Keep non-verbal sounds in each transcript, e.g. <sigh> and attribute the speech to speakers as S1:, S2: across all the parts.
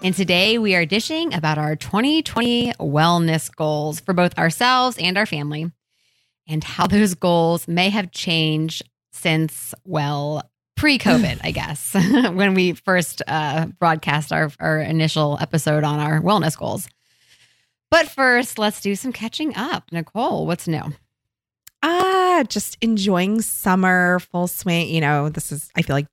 S1: And today we are dishing about our 2020 wellness goals for both ourselves and our family and how those goals may have changed since, well, pre COVID, <laughs> I guess, <laughs> when we first uh, broadcast our, our initial episode on our wellness goals. But first, let's do some catching up. Nicole, what's new?
S2: Ah, just enjoying summer, full swing. You know, this is, I feel like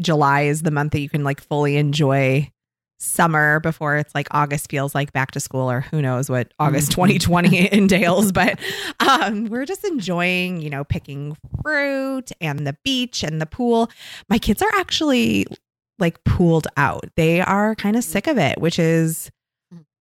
S2: July is the month that you can like fully enjoy summer before it's like August feels like back to school or who knows what August 2020 <laughs> entails but um we're just enjoying you know picking fruit and the beach and the pool. My kids are actually like pooled out. They are kind of sick of it which is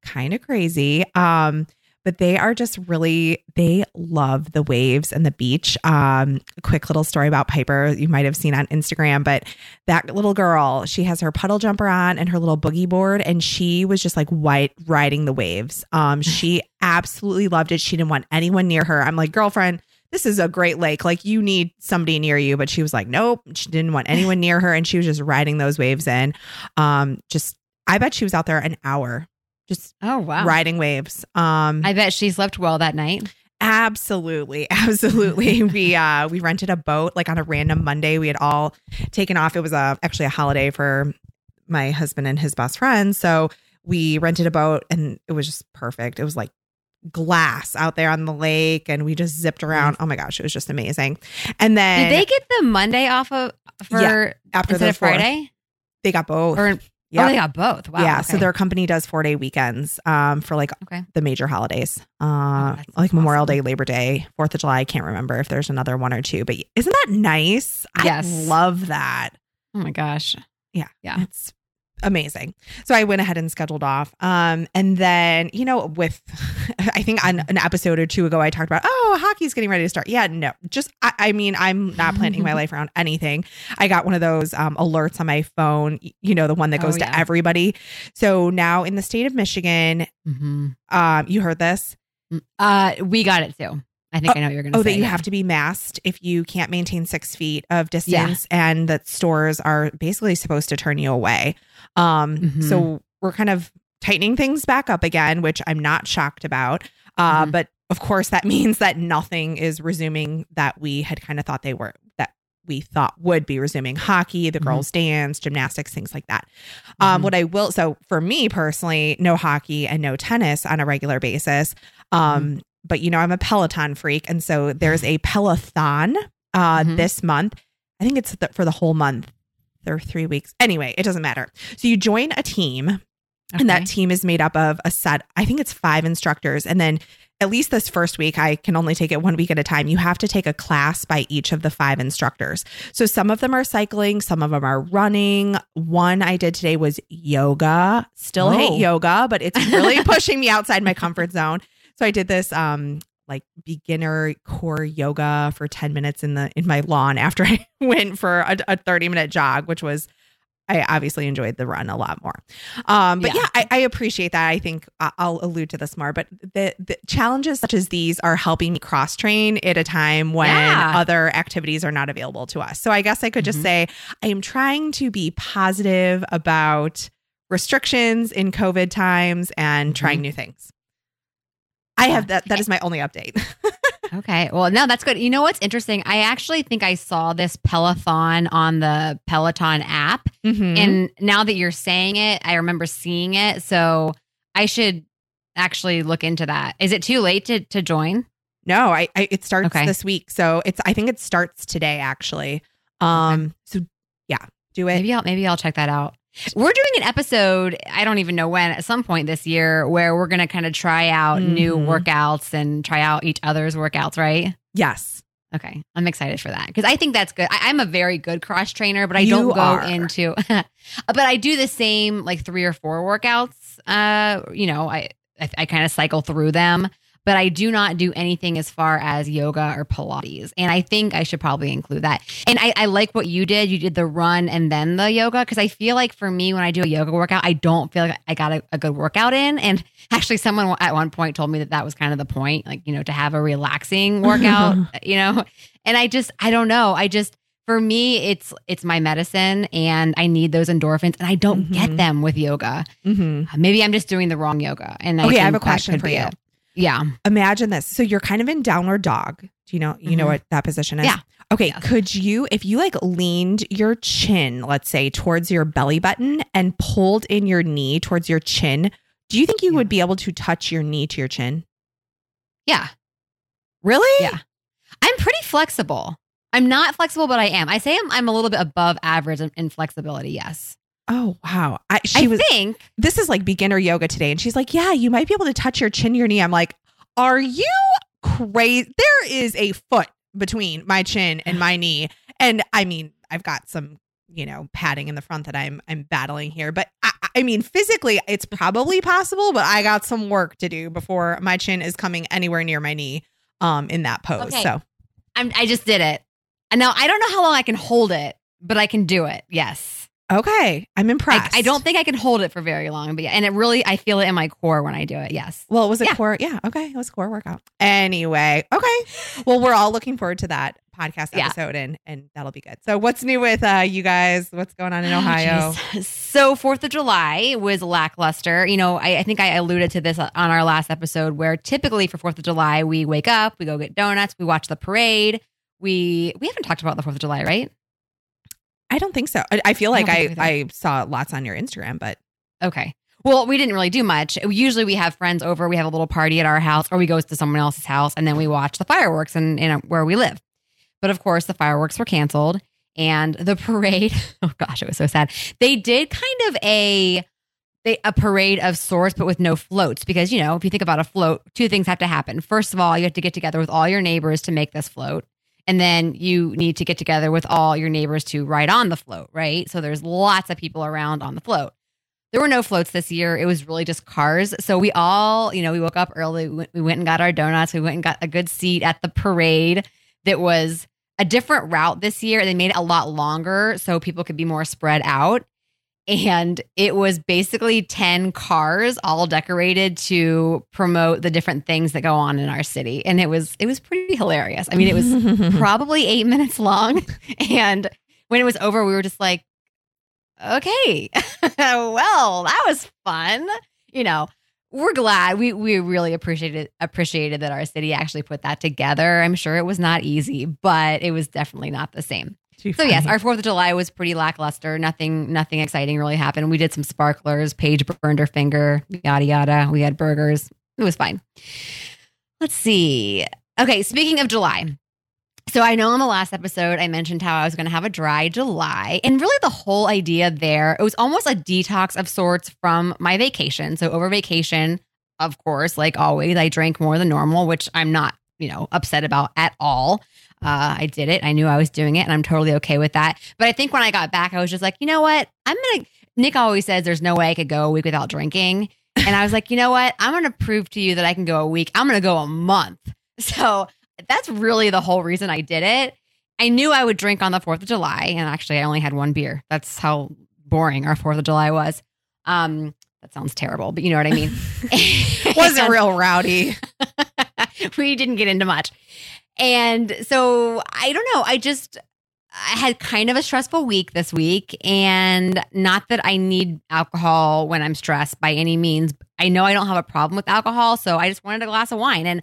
S2: kind of crazy. Um but they are just really they love the waves and the beach. Um quick little story about piper. You might have seen on instagram but that little girl she has her puddle jumper on and her little boogie board and she was just like white riding the waves. Um <sighs> she absolutely loved it. She didn't want anyone near her. I'm like girlfriend this is a great lake. Like you need somebody near you. But she was like nope. She didn't want anyone near her and she was just riding those waves in. Um just i bet she was out there an hour just
S1: Oh, wow.
S2: riding waves. Um,
S1: I bet she slept well that night.
S2: absolutely, <laughs> absolutely. <laughs> we uh we rented a boat like on a random Monday. We had all taken off. It was a actually a holiday for my husband and his best friend. So we rented a boat and it was just perfect. It was like glass out there on the lake and we just zipped around. Oh my gosh, it was just amazing. And then
S1: Did they get the Monday off of for
S2: Yeah, after the
S1: of Friday?
S2: they got both.
S1: Or
S2: Yeah.
S1: oh, they got both. Wow.
S2: yeah, so their company does four day weekends um, for like
S1: okay.
S2: the major holidays, uh,
S1: Oh,
S2: like Memorial
S1: awesome.
S2: Day, Labor Day, Fourth of July. I can't remember if there's another one or two, but isn't that nice?
S1: Yes.
S2: I love that.
S1: Oh my gosh.
S2: Yeah,
S1: Yeah.
S2: it's amazing. So I went ahead and scheduled off, um, and then you know, with <laughs> I think on an episode or two ago, I talked about oh, hockey's getting ready to start. Yeah, no, just I, I mean, I'm not planning my <laughs> life around anything. I got one of those um, alerts on my phone, you know, the one that
S1: Oh,
S2: goes
S1: yeah.
S2: to everybody. So now in the state of Michigan,
S1: Mm-hmm.
S2: um, you heard this.
S1: Uh, we got it too. I think I know what you're going to
S2: Oh,
S1: say.
S2: that you
S1: yeah.
S2: have to be masked if you can't maintain six feet of distance, and that stores are basically supposed to turn you away. Um,
S1: Mhm.
S2: so we're kind of tightening things back up again, which I'm not shocked about. Uh,
S1: Mhm.
S2: but of course, that <laughs> means that nothing is resuming that we had kind of thought they were that we thought would be resuming hockey, the
S1: Mhm.
S2: girls' dance, gymnastics, things like that. Um,
S1: Mhm.
S2: what I will, so for me personally, no hockey and no tennis on a regular basis. Um, but you know, I'm a Peloton freak, and so there's a Peloton uh
S1: Mhm.
S2: this month. I think it's the, for the whole month. or three weeks. Anyway, it doesn't matter. So you join a team, and that team is made up of a set. I think it's five instructors, and then at least this first week, I can only take it one week at a time. You have to take a class by each of the five instructors. So some of them are cycling, some of them are running. One I did today was yoga. Still
S1: Oh.
S2: hate yoga, but it's really <laughs> pushing me outside my comfort zone. So I did this um like beginner core yoga for 10 minutes in the in my lawn <laughs> after I went for a, a 30 minute jog, which was I obviously enjoyed the run a lot more. Um, but
S1: Yeah.
S2: yeah, I, I appreciate that. I think I'll allude to this more, but the, the challenges such as these are helping me cross train at a time when
S1: Yeah.
S2: other activities are not available to us. So I guess I could just
S1: Mhm.
S2: say I am trying to be positive about restrictions in COVID times and trying new things. I have that. That is my only update. <laughs>
S1: Okay. Well, no, that's good. You know what's interesting? I actually think I saw this Peloton on the Peloton app.
S2: Mhm.
S1: And now that you're saying it, I remember seeing it. So I should actually look into that. Is it too late to, to join?
S2: No, I, I it starts
S1: Okay.
S2: this week. So it's I think it starts today actually. Um so yeah, do it.
S1: Maybe I'll maybe I'll check that out. We're doing an episode, I don't even know when, at some point this year, where we're going to kind of try out new
S2: Mhm.
S1: workouts and try out each other's workouts, right?
S2: Yes.
S1: Okay. I'm excited for that because I think that's good. I, I'm a very good cross trainer, but I
S2: You
S1: don't go
S2: are.
S1: into, <laughs> but I do the same like three or four workouts. Uh, you know, I, I, I kind of cycle through them. But I do not do anything as far as yoga or Pilates. And I think I should probably include that. And I, I like what you did. You did the run and then the yoga. Cause I feel like for me, when I do a yoga workout, I don't feel like I got a, a good workout in. And <laughs> actually, someone at one point told me that that was kind of the point, like, you know, to have a relaxing <laughs> workout, you know? And I just, I don't know. I just, for me, it's it's my medicine, and I need those endorphins, and I don't
S2: Mhm.
S1: get them with yoga.
S2: Mhm.
S1: Maybe I'm just doing the wrong yoga. And
S2: Okay, I
S1: think
S2: have a question for you.
S1: Yeah.
S2: Imagine this. So you're kind of in downward dog. Do you know you know
S1: Mhm.
S2: what that position is?
S1: Yeah.
S2: Okay.
S1: Yes.
S2: Could you, if you like leaned your chin, let's say, towards your belly button and pulled in your knee towards your chin, do you think you
S1: Yeah.
S2: would be able to touch your knee to your chin?
S1: Yeah.
S2: Really?
S1: Yeah. I'm pretty flexible. I'm not flexible, but I am. I say I'm, I'm a little bit above average in, in flexibility. Yes.
S2: Oh wow. I, she
S1: I
S2: was.
S1: think.
S2: This is like beginner yoga today, and she's like, "Yeah, you might be able to touch your chin, your knee." I'm like, "Are you crazy? There is a foot between my chin and my knee, and I mean, I've got some." you know padding in the front that i'm i'm battling here but I, I mean physically it's probably possible but i got some work to do before my chin is coming anywhere near my knee um in that pose
S1: Okay.
S2: so
S1: I'm, I just did it. And now I don't know how long I can hold it, but I can do it. Yes.
S2: Okay i'm impressed
S1: I don't think I can hold it for very long, but yeah. And it really, I feel it in my core when I do it. Yes.
S2: Well, it was a
S1: Yeah.
S2: core. Yeah. Okay. It was a core workout. Anyway. Okay. Well, we're all looking forward to that podcast
S1: Yeah.
S2: episode and and that'll be good. So what's new with uh you guys? What's going on in
S1: Oh,
S2: Ohio?
S1: jeez. so Fourth of July was lackluster. You know, I, I think I alluded to this on our last episode, where typically for Fourth of July we wake up, we go get donuts, we watch the parade. We we haven't talked about the Fourth of July, right?
S2: I don't think so. I, I feel like
S1: don't
S2: I, I saw lots on your Instagram, but
S1: Okay. Well, we didn't really do much. Usually we have friends over, we have a little party at our house, or we go to someone else's house, and then we watch the fireworks in, in where we live. But of course, the fireworks were canceled, and the <laughs> parade. Oh gosh, it was so sad. They did kind of a they, a parade of sorts, but with no floats, because you know if you think about a float, two things have to happen. First of all, you have to get together with all your neighbors to make this float. And then you need to get together with all your neighbors to ride on the float, right? So there's lots of people around on the float. There were no floats this year. It was really just cars. So we all, you know, we woke up early. We went, and got our donuts. We went and got a good seat at the parade that was a different route this year. They made it a lot longer so people could be more spread out. And it was basically 10 cars all decorated to promote the different things that go on in our city. And it was it was pretty hilarious. I mean, it was <laughs> probably eight minutes long. And when it was over, we were just like, okay, <laughs> well, that was fun. You know, we're glad. We we really appreciated appreciated that our city actually put that together. I'm sure it was not easy, but it was definitely not the same. So yes, our Fourth of July was pretty lackluster. Nothing, nothing exciting really happened. We did some sparklers. Paige burned her finger. Yada yada. We had burgers. It was fine. Let's see. Okay, speaking of July. So I know in the last episode I mentioned how I was going to have a dry July, and really the whole idea there it was almost a detox of sorts from my vacation. So over vacation, of course, like always, I drank more than normal, which I'm not, you know, upset about at all. Uh, I did it. I knew I was doing it, and I'm totally okay with that. But I think when I got back, I was just like, you know what? I'm gonna. Nick always says there's no way I could go a week without drinking, and I was like, you know what? I'm gonna prove to you that I can go a week. I'm gonna go a month. <laughs> So that's really the whole reason I did it. I knew I would drink on the Fourth of July, and actually, I only had one beer. That's how boring our Fourth of July was. Um, that sounds terrible, but you know what I mean. <laughs> <laughs>
S2: wasn't real rowdy.
S1: we didn't get into much. And so I don't know. I just I had kind of a stressful week this week and not that I need alcohol when I'm stressed by any means. I know I don't have a problem with alcohol, so I just wanted a glass of wine and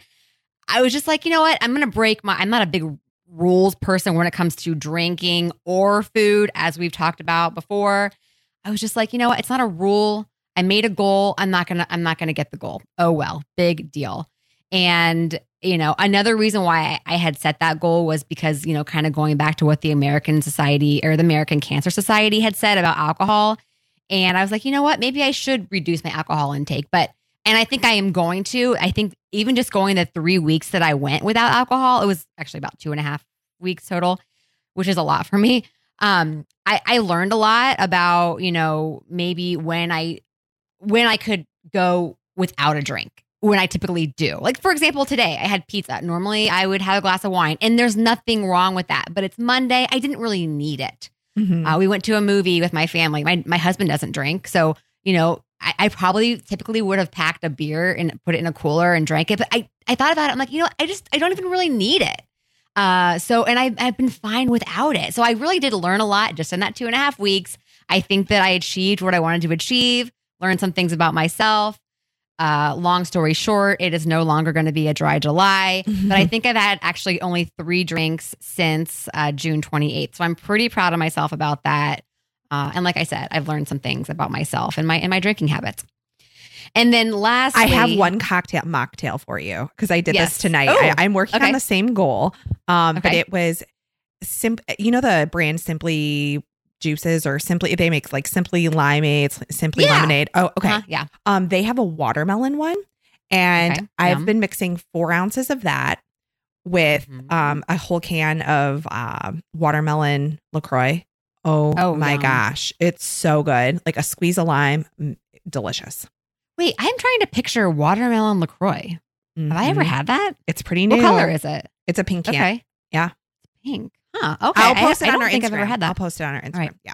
S1: I was just like, you know what? I'm going to break my I'm not a big rules person when it comes to drinking or food as we've talked about before. I was just like, you know what? It's not a rule. I made a goal. I'm not going to I'm not going to get the goal. Oh well, big deal. And, you know, another reason why I, had set that goal was because, you know, kind of going back to what the American Society or the American Cancer Society had said about alcohol. And I was like, you know what? Maybe I should reduce my alcohol intake. But, and I think I am going to. I think even just going the three weeks that I went without alcohol, it was actually about two and a half weeks total, which is a lot for me. Um, I, I learned a lot about, you know, maybe when I, when I could go without a drink when I typically do. Like, for example, today I had pizza. Normally I would have a glass of wine, and there's nothing wrong with that. But it's Monday. I didn't really need it.
S2: Mhm.
S1: Uh, we went to a movie with my family. My, my husband doesn't drink. So, you know, I, I probably typically would have packed a beer and put it in a cooler and drank it. But I, I thought about it. I'm like, you know, I just, I don't even really need it. Uh, so, and I, I've been fine without it. So I really did learn a lot just in that two and a half weeks. I think that I achieved what I wanted to achieve, learned some things about myself. Uh, long story short, it is no longer going to be a dry July, <laughs> but I think I've had actually only three drinks since uh, June 28th. So I'm pretty proud of myself about that. Uh, and like I said, I've learned some things about myself and my and my drinking habits. And then last,
S2: I have one cocktail mocktail for you because I did
S1: Yes.
S2: this tonight.
S1: Oh,
S2: I, I'm working
S1: okay.
S2: on the same goal, um, but it was sim. You know the brand Simply Juices or Simply they make like Simply Limeade, Simply
S1: Yeah.
S2: Lemonade. Oh, okay.
S1: Uh-huh, yeah.
S2: Um, they have a watermelon one, and
S1: Okay,
S2: I've
S1: yum.
S2: been mixing four ounces of that with
S1: Mhm.
S2: um a whole can of um watermelon Lacroix. Oh,
S1: Oh,
S2: my
S1: yum.
S2: gosh, it's so good! Like a squeeze of lime, mm, delicious.
S1: Wait, I'm trying to picture watermelon Lacroix. Have I ever
S2: Mhm.
S1: had that?
S2: It's pretty new.
S1: What color is it?
S2: It's a pink can.
S1: Okay.
S2: Yeah.
S1: Pink. Huh. Okay.
S2: I'll post
S1: I,
S2: it on our
S1: think
S2: Instagram.
S1: I've ever had that.
S2: I'll post it on our Instagram.
S1: right.
S2: Yeah,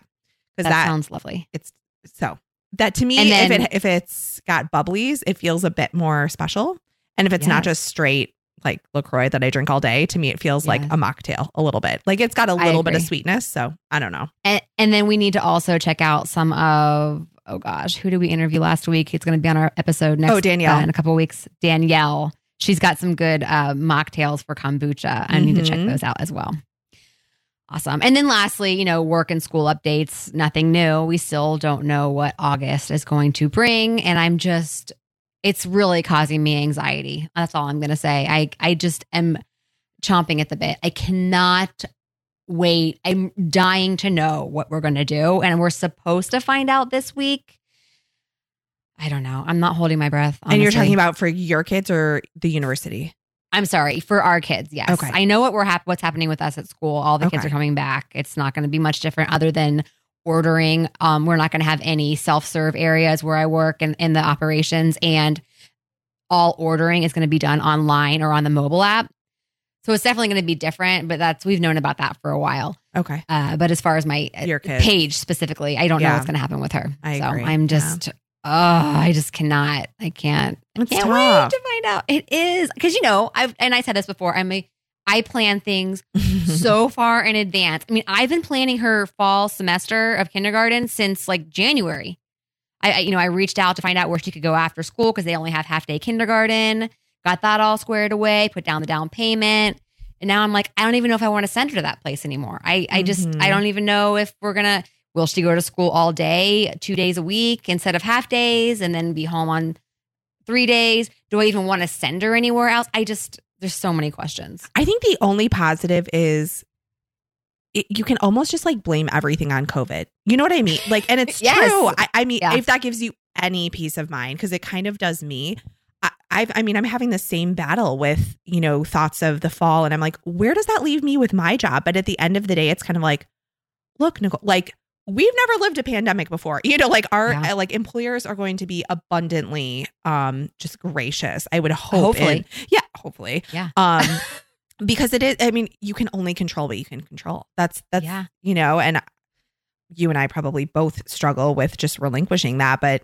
S2: because that,
S1: sounds lovely.
S2: it's so that to me,
S1: And
S2: if it if it's got bubblies, it feels a bit more special. And if it's not just straight like Lacroix that I drink all day, to me it feels like a mocktail a little bit. Like it's got a little bit of sweetness. So I don't know.
S1: And, and then we need to also check out some of oh gosh, who did we interview last week? It's going to be on our episode next.
S2: Oh, Danielle.
S1: uh, in a couple of weeks. Danielle. She's got some good uh, mocktails for kombucha. I need to check
S2: Mhm.
S1: those out as well. Awesome. And then lastly, you know, work and school updates. Nothing new. We still don't know what August is going to bring, and I'm just. It's really causing me anxiety. That's all I'm going to say. I I just am chomping at the bit. I cannot wait. I'm dying to know what we're going to do. And we're supposed to find out this week. I don't know. I'm not holding my breath.
S2: And you're talking about for your kids or the university?
S1: I'm sorry for our kids. Yes,
S2: Okay.
S1: I know what we're hap- what's happening with us at school. All the kids
S2: Okay.
S1: are coming back. It's not going to be much different, other than ordering. Um, we're not going to have any self serve areas where I work and in the operations, and all ordering is going to be done online or on the mobile app. So it's definitely going to be different. But that's we've known about that for a while.
S2: Okay.
S1: Uh, but as far as my uh,
S2: Your kids.
S1: Paige specifically, I don't know what's going to happen with her.
S2: I
S1: so
S2: agree.
S1: I'm just, oh, I just cannot. I can't.
S2: It's
S1: Can't
S2: tough.
S1: wait to find out. It is because you know I've and I said this before. I'm a I plan things <laughs> so far in advance. I mean, I've been planning her fall semester of kindergarten since like January. I, I you know I reached out to find out where she could go after school because they only have half day kindergarten. Got that all squared away. Put down the down payment. And now I'm like, I don't even know if I want to send her to that place anymore. I, I just,
S2: Mhm.
S1: I don't even know if we're gonna. Will she go to school all day, two days a week instead of half days, and then be home on three days? Do I even want to send her anywhere else? I just, there's so many questions.
S2: I think the only positive is it, you can almost just like blame everything on COVID. You know what I mean? Like, and it's <laughs>
S1: Yes.
S2: true. I, I mean,
S1: Yeah.
S2: if that gives you any peace of mind, because it kind of does me. I, I've, I mean, I'm having the same battle with you know thoughts of the fall, and I'm like, where does that leave me with my job? But at the end of the day, it's kind of like, look, Nicole, like we've never lived a pandemic before. You know, like our
S1: Yeah.
S2: uh, like employers are going to be abundantly um just gracious. I would hope.
S1: Hopefully.
S2: and- yeah, hopefully.
S1: Yeah.
S2: Um <laughs> because it is I mean, you can only control what you can control. That's that's
S1: yeah.
S2: you know, and you and I probably both struggle with just relinquishing that, but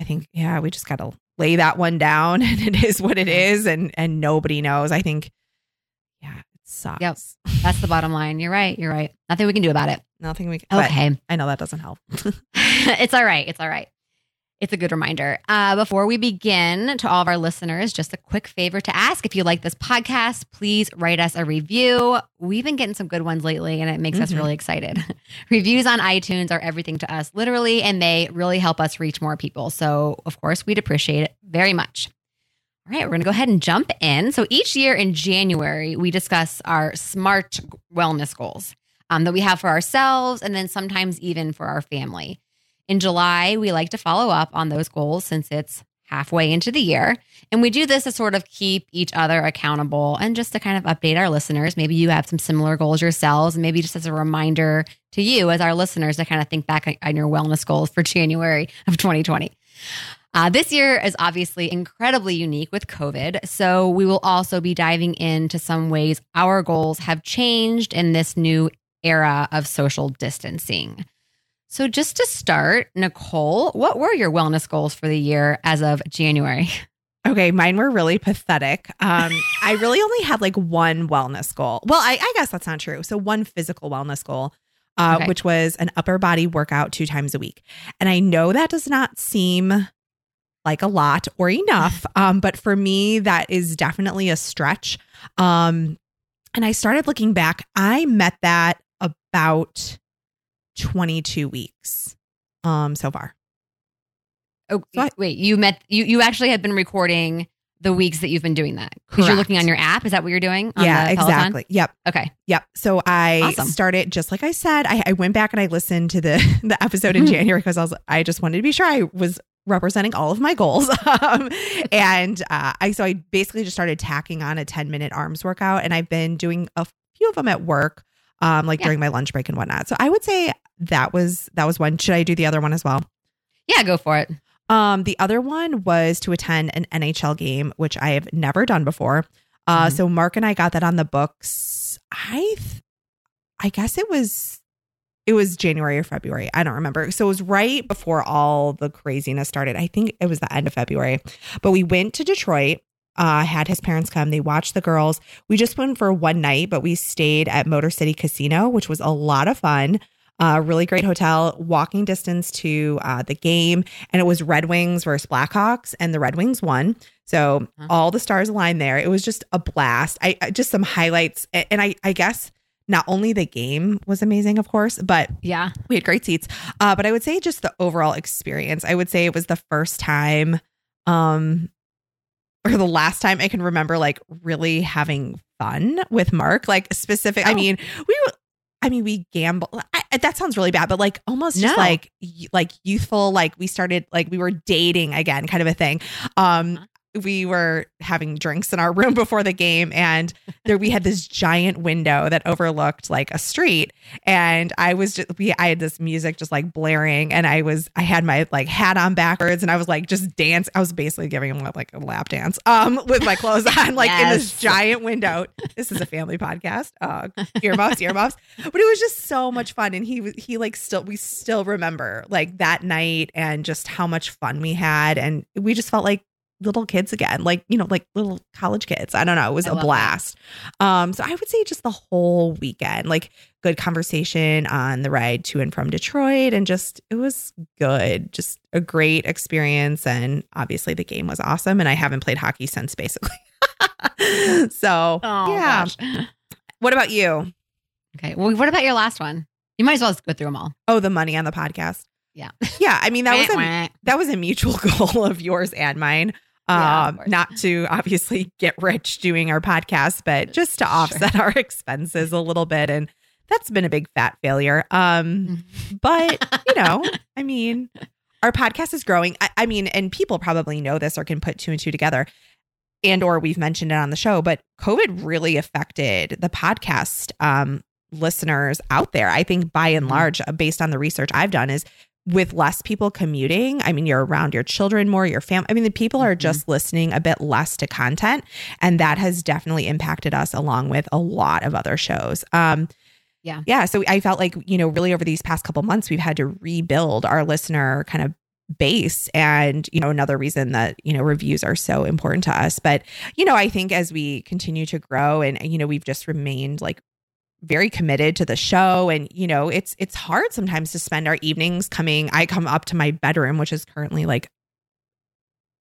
S2: I think yeah, we just got to lay that one down <laughs> and it is what it is and and nobody knows. I think sucks.
S1: Yep. <laughs> That's the bottom line. You're right. You're right. Nothing we can do about it.
S2: Nothing we can
S1: Okay.
S2: I know that doesn't help. <laughs>
S1: it's all right. It's all right. It's a good reminder. Uh, before we begin, to all of our listeners, just a quick favor to ask if you like this podcast, please write us a review. We've been getting some good ones lately, and it makes us
S2: Mhm.
S1: really excited. <laughs> Reviews on iTunes are everything to us, literally, and they really help us reach more people. So, of course, we'd appreciate it very much. All right, we're going to go ahead and jump in. So, each year in January, we discuss our SMART wellness goals um, that we have for ourselves and then sometimes even for our family. In July, we like to follow up on those goals since it's halfway into the year. And we do this to sort of keep each other accountable and just to kind of update our listeners. Maybe you have some similar goals yourselves, and maybe just as a reminder to you, as our listeners, to kind of think back on your wellness goals for January of 2020. Uh, this year is obviously incredibly unique with COVID. So, we will also be diving into some ways our goals have changed in this new era of social distancing. So, just to start, Nicole, what were your wellness goals for the year as of January? <laughs>
S2: Okay, mine were really pathetic. Um, I really only had like one wellness goal. Well, I, I guess that's not true. So one physical wellness goal, uh,
S1: Okay.
S2: which was an upper body workout two times a week. And I know that does not seem like a lot or enough, <laughs> um, but for me, that is definitely a stretch. Um, and I started looking back. I met that about 22 weeks um, so far.
S1: Oh,
S2: So I-
S1: wait, you met you you actually have been recording the weeks that you've been doing that because you're looking on your app. Is that what you're doing?
S2: yeah, exactly. Yep.
S1: Okay.
S2: Yep. So I
S1: Awesome.
S2: started just like I said. I, I went back and I listened to the <laughs> the episode in. <laughs> January because I was I just wanted to be sure I was representing all of my goals. <laughs> um, and uh, I so I basically just started tacking on a ten minute arms workout, and I've been doing a few of them at work, um, like
S1: Yeah.
S2: during my lunch break and whatnot. So I would say that was that was one. Should I do the other one as well?
S1: Yeah, go for it.
S2: Um, the other one was to attend an NHL game, which I have never done before. Uh,
S1: Mhm.
S2: so Mark and I got that on the books. I, th- I guess it was, it was January or February. I don't remember. So it was right before all the craziness started. I think it was the end of February. But we went to Detroit. Uh, had his parents come. They watched the girls. We just went for one night, but we stayed at Motor City Casino, which was a lot of fun. Uh, really great hotel, walking distance to uh, the game, and it was Red Wings versus Blackhawks, and the Red Wings won. So
S1: Huh.
S2: all the stars aligned there. It was just a blast. I, I just some highlights, and I I guess not only the game was amazing, of course, but
S1: Yeah.
S2: we had great seats. Uh, but I would say just the overall experience. I would say it was the first time, um, or the last time I can remember like really having fun with Mark. Like specific. I
S1: Oh.
S2: mean, we. I mean, we gamble. I, that sounds really bad, but like almost just like like youthful. Like we started like we were dating again, kind of a thing. Um,
S1: Uh-huh.
S2: We were having drinks in our room <laughs> before the game, and there we had this giant window that overlooked like a street, and I was just we I had this music just like blaring, and I was I had my like hat on backwards, and I was like just dance. I was basically giving him like a lap dance, um, <laughs> with my clothes on, like in this giant window. This is a family podcast. Uh, earmuffs, earmuffs. But it was just so much fun, and he was he like still we still remember like that night and just how much fun we had, and we just felt like little kids again like you know like little college kids i don't know it was
S1: I
S2: a
S1: love that.
S2: blast um so i would say just the whole weekend like good conversation on the ride to and from detroit and just it was good just a great experience and obviously the game was awesome and i haven't played hockey since basically <laughs> so
S1: Oh,
S2: yeah
S1: gosh.
S2: what about you
S1: Okay. Well, what about your last one? You might as well just go through them all.
S2: oh the money on the podcast
S1: Yeah.
S2: yeah i mean that was a that was a mutual <laughs> goal of yours and mine.
S1: Yeah,
S2: Um, not to <laughs> obviously get rich doing our podcast, but just to
S1: Sure.
S2: offset our <laughs> expenses a little bit. And that's been a big fat failure. Um, but you know, <laughs> I mean, our podcast is growing. I, I mean, and people probably know this or can put two and two together. And or we've mentioned it on the show, but COVID really affected the podcast um, listeners out there. I think by and
S1: Mhm.
S2: large, uh, based on the research I've done, is with less people commuting. I mean, you're around your children more, your family. I mean, the people are
S1: Mhm.
S2: just listening a bit less to content, and that has definitely impacted us along with a lot of other shows. Um,
S1: Yeah.
S2: yeah. So I felt like you know, really over these past couple months, we've had to rebuild our listener kind of base and you know another reason that you know reviews are so important to us but you know i think as we continue to grow and you know we've just remained like very committed to the show. And you know it's it's hard sometimes to spend our evenings coming i come up to my bedroom which is currently like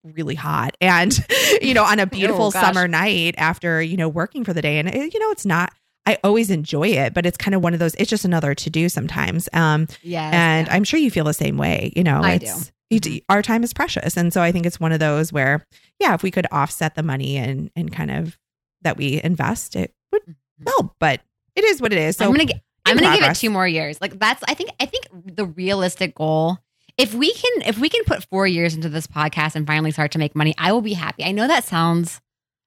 S2: really hot. And <laughs> you know on a <laughs> oh, beautiful
S1: Oh,
S2: summer night after you know working for the day. And it, you know it's not i always enjoy it but it's kind of one of those it's just another to do sometimes. Um
S1: Yes.
S2: and
S1: yeah.
S2: i'm sure you feel the same way you know
S1: I do.
S2: it- mm-hmm. our time is precious. And so i think it's one of those where yeah if we could offset the money and and kind of that we invest it would mm-hmm. help. But it is what it is so
S1: I'm gonna gi- I'm gonna give it two more years. Like that's I think I think the realistic goal. If we can if we can put four years into this podcast and finally start to make money, I will be happy. I know that sounds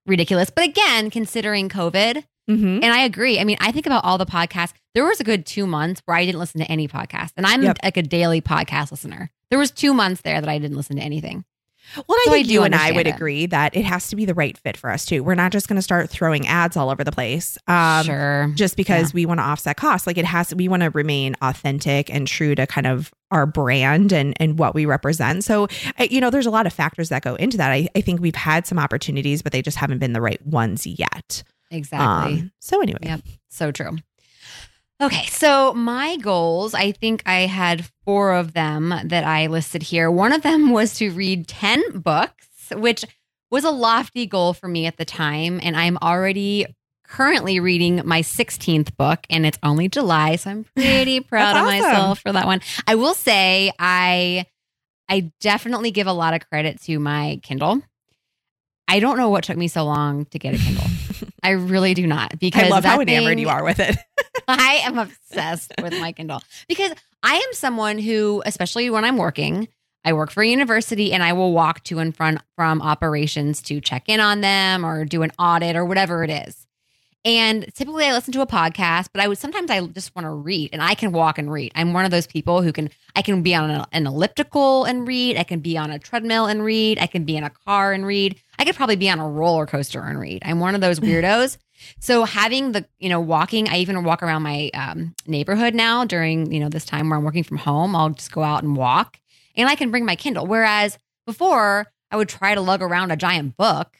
S1: ridiculous, but again, considering COVID,
S2: Mhm.
S1: and I agree. I mean, I think about all the podcasts. There was a good two months where I didn't listen to any podcast, and I'm
S2: Yep.
S1: like a daily podcast listener. There was two months there that I didn't listen to anything.
S2: Well, I
S1: So I
S2: think
S1: do
S2: you and I would
S1: it.
S2: agree that it has to be the right fit for us too. We're not just going to start throwing ads all over the place. Um,
S1: sure.
S2: Just because we want to offset costs, like it has, we want to remain authentic and true to kind of our brand and and what we represent. So, you know, there's a lot of factors that go into that. I, I think we've had some opportunities, but they just haven't been the right ones yet.
S1: Exactly.
S2: Um, so anyway,
S1: Yep. So true. Okay, so my goals, I think I had four of them that I listed here. One of them was to read 10 books, which was a lofty goal for me at the time. And I'm already currently reading my 16th book, and it's only July. So I'm <laughs> pretty proud of
S2: awesome.
S1: myself for that one. I will say, I. I definitely give a lot of credit to my Kindle. I don't know what took me so long to get a Kindle. I really do not because
S2: I love how
S1: that
S2: enamored
S1: thing-
S2: you are with it. <laughs>
S1: I am obsessed with my Kindle because I am someone who, especially when I'm working, I work for a university and I will walk to and from from operations to check in on them or do an audit or whatever it is. And typically I listen to a podcast, but I would sometimes I just want to read and I can walk and read. I'm one of those people who can I can be on a- an elliptical and read, I can be on a treadmill and read, I can be in a car and read. I could probably be on a roller coaster and read. I'm one of those <laughs> weirdos. So having the, you know, walking, I even walk around my um, neighborhood now during, you know, this time where I'm working from home. I'll just go out and walk and I can bring my Kindle. Whereas before I would try to lug around a giant book.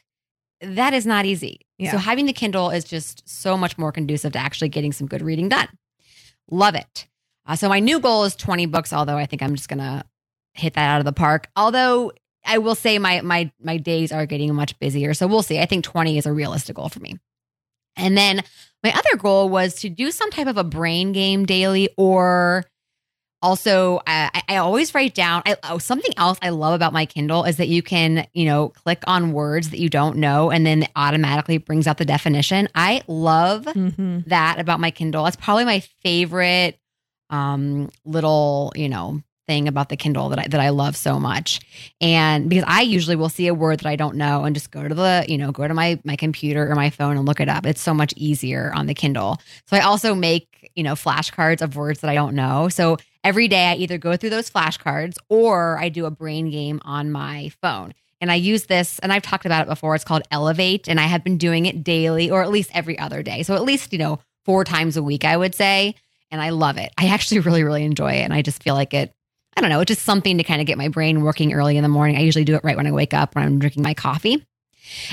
S1: That is not easy.
S2: Yeah.
S1: So having the Kindle is just so much more conducive to actually getting some good reading done. Love it. Uh, so my new goal is 20 books, although I think I'm just going to hit that out of the park. Although I will say my my my days are getting much busier. So we'll see. I think 20 is a realistic goal for me. And then my other goal was to do some type of a brain game daily or also I, I always write down I, oh, something else i love about my kindle is that you can you know click on words that you don't know and then it automatically brings out the definition. I love
S2: Mm-hmm.
S1: that about my kindle. That's probably my favorite um little you know thing about the kindle that I, that I love so much. And because i usually will see a word that i don't know and just go to the you know go to my my computer or my phone and look it up. It's so much easier on the kindle. So i also make you know flashcards of words that i don't know. So every day i either go through those flashcards or i do a brain game on my phone. And i use this and i've talked about it before it's called elevate and i have been doing it daily or at least every other day. So at least you know four times a week i would say and i love it. I <laughs> actually really really enjoy it and i just feel like it i don't know it's just something to kind of get my brain working early in the morning. I usually do it right when i wake up when i'm drinking my coffee.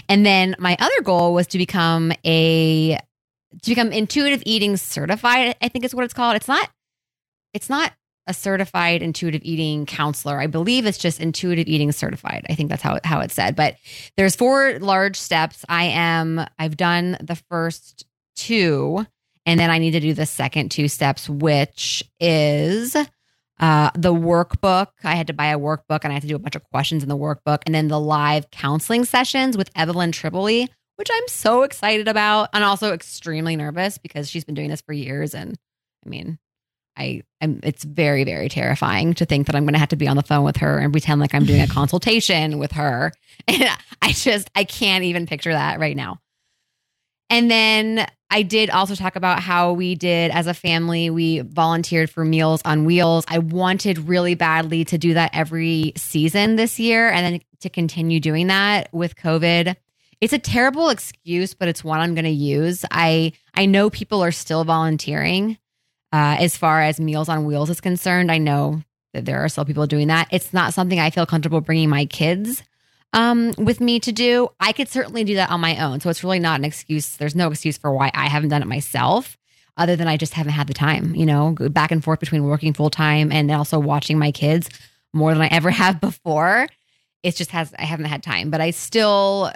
S1: And then my other goal was to become a to become intuitive eating certified i think is what it's called. It's not it's not a certified intuitive eating counselor. I believe it's just intuitive eating certified. I think that's how, how it's said. But there's four large steps. I am i've done the first two and then i need to do the second two steps which is uh, the workbook. I had to buy a workbook and i had to do a bunch of questions in the workbook. And then the live counseling sessions with Evelyn Tribole which i'm so excited about and also extremely nervous because she's been doing this for years and i mean I am it's very very terrifying to think that I'm going to have to be on the phone with her and pretend like I'm doing a <laughs> consultation with her. <laughs> And I just I can't even picture that right now. And then I did also talk about how we did as a family we volunteered for Meals on Wheels. I wanted really badly to do that every season this year and then to continue doing that with COVID. It's a terrible excuse, but it's one I'm going to use. I I know people are still volunteering uh, as far as Meals on Wheels is concerned, I know that there are still people doing that. It's not something I feel comfortable bringing my kids um, with me to do. I could certainly do that on my own. So it's really not an excuse. There's no excuse for why I haven't done it myself, other than I just haven't had the time, you know, back and forth between working full time and also watching my kids more than I ever <laughs> have before. It just has, I haven't had time, but I still,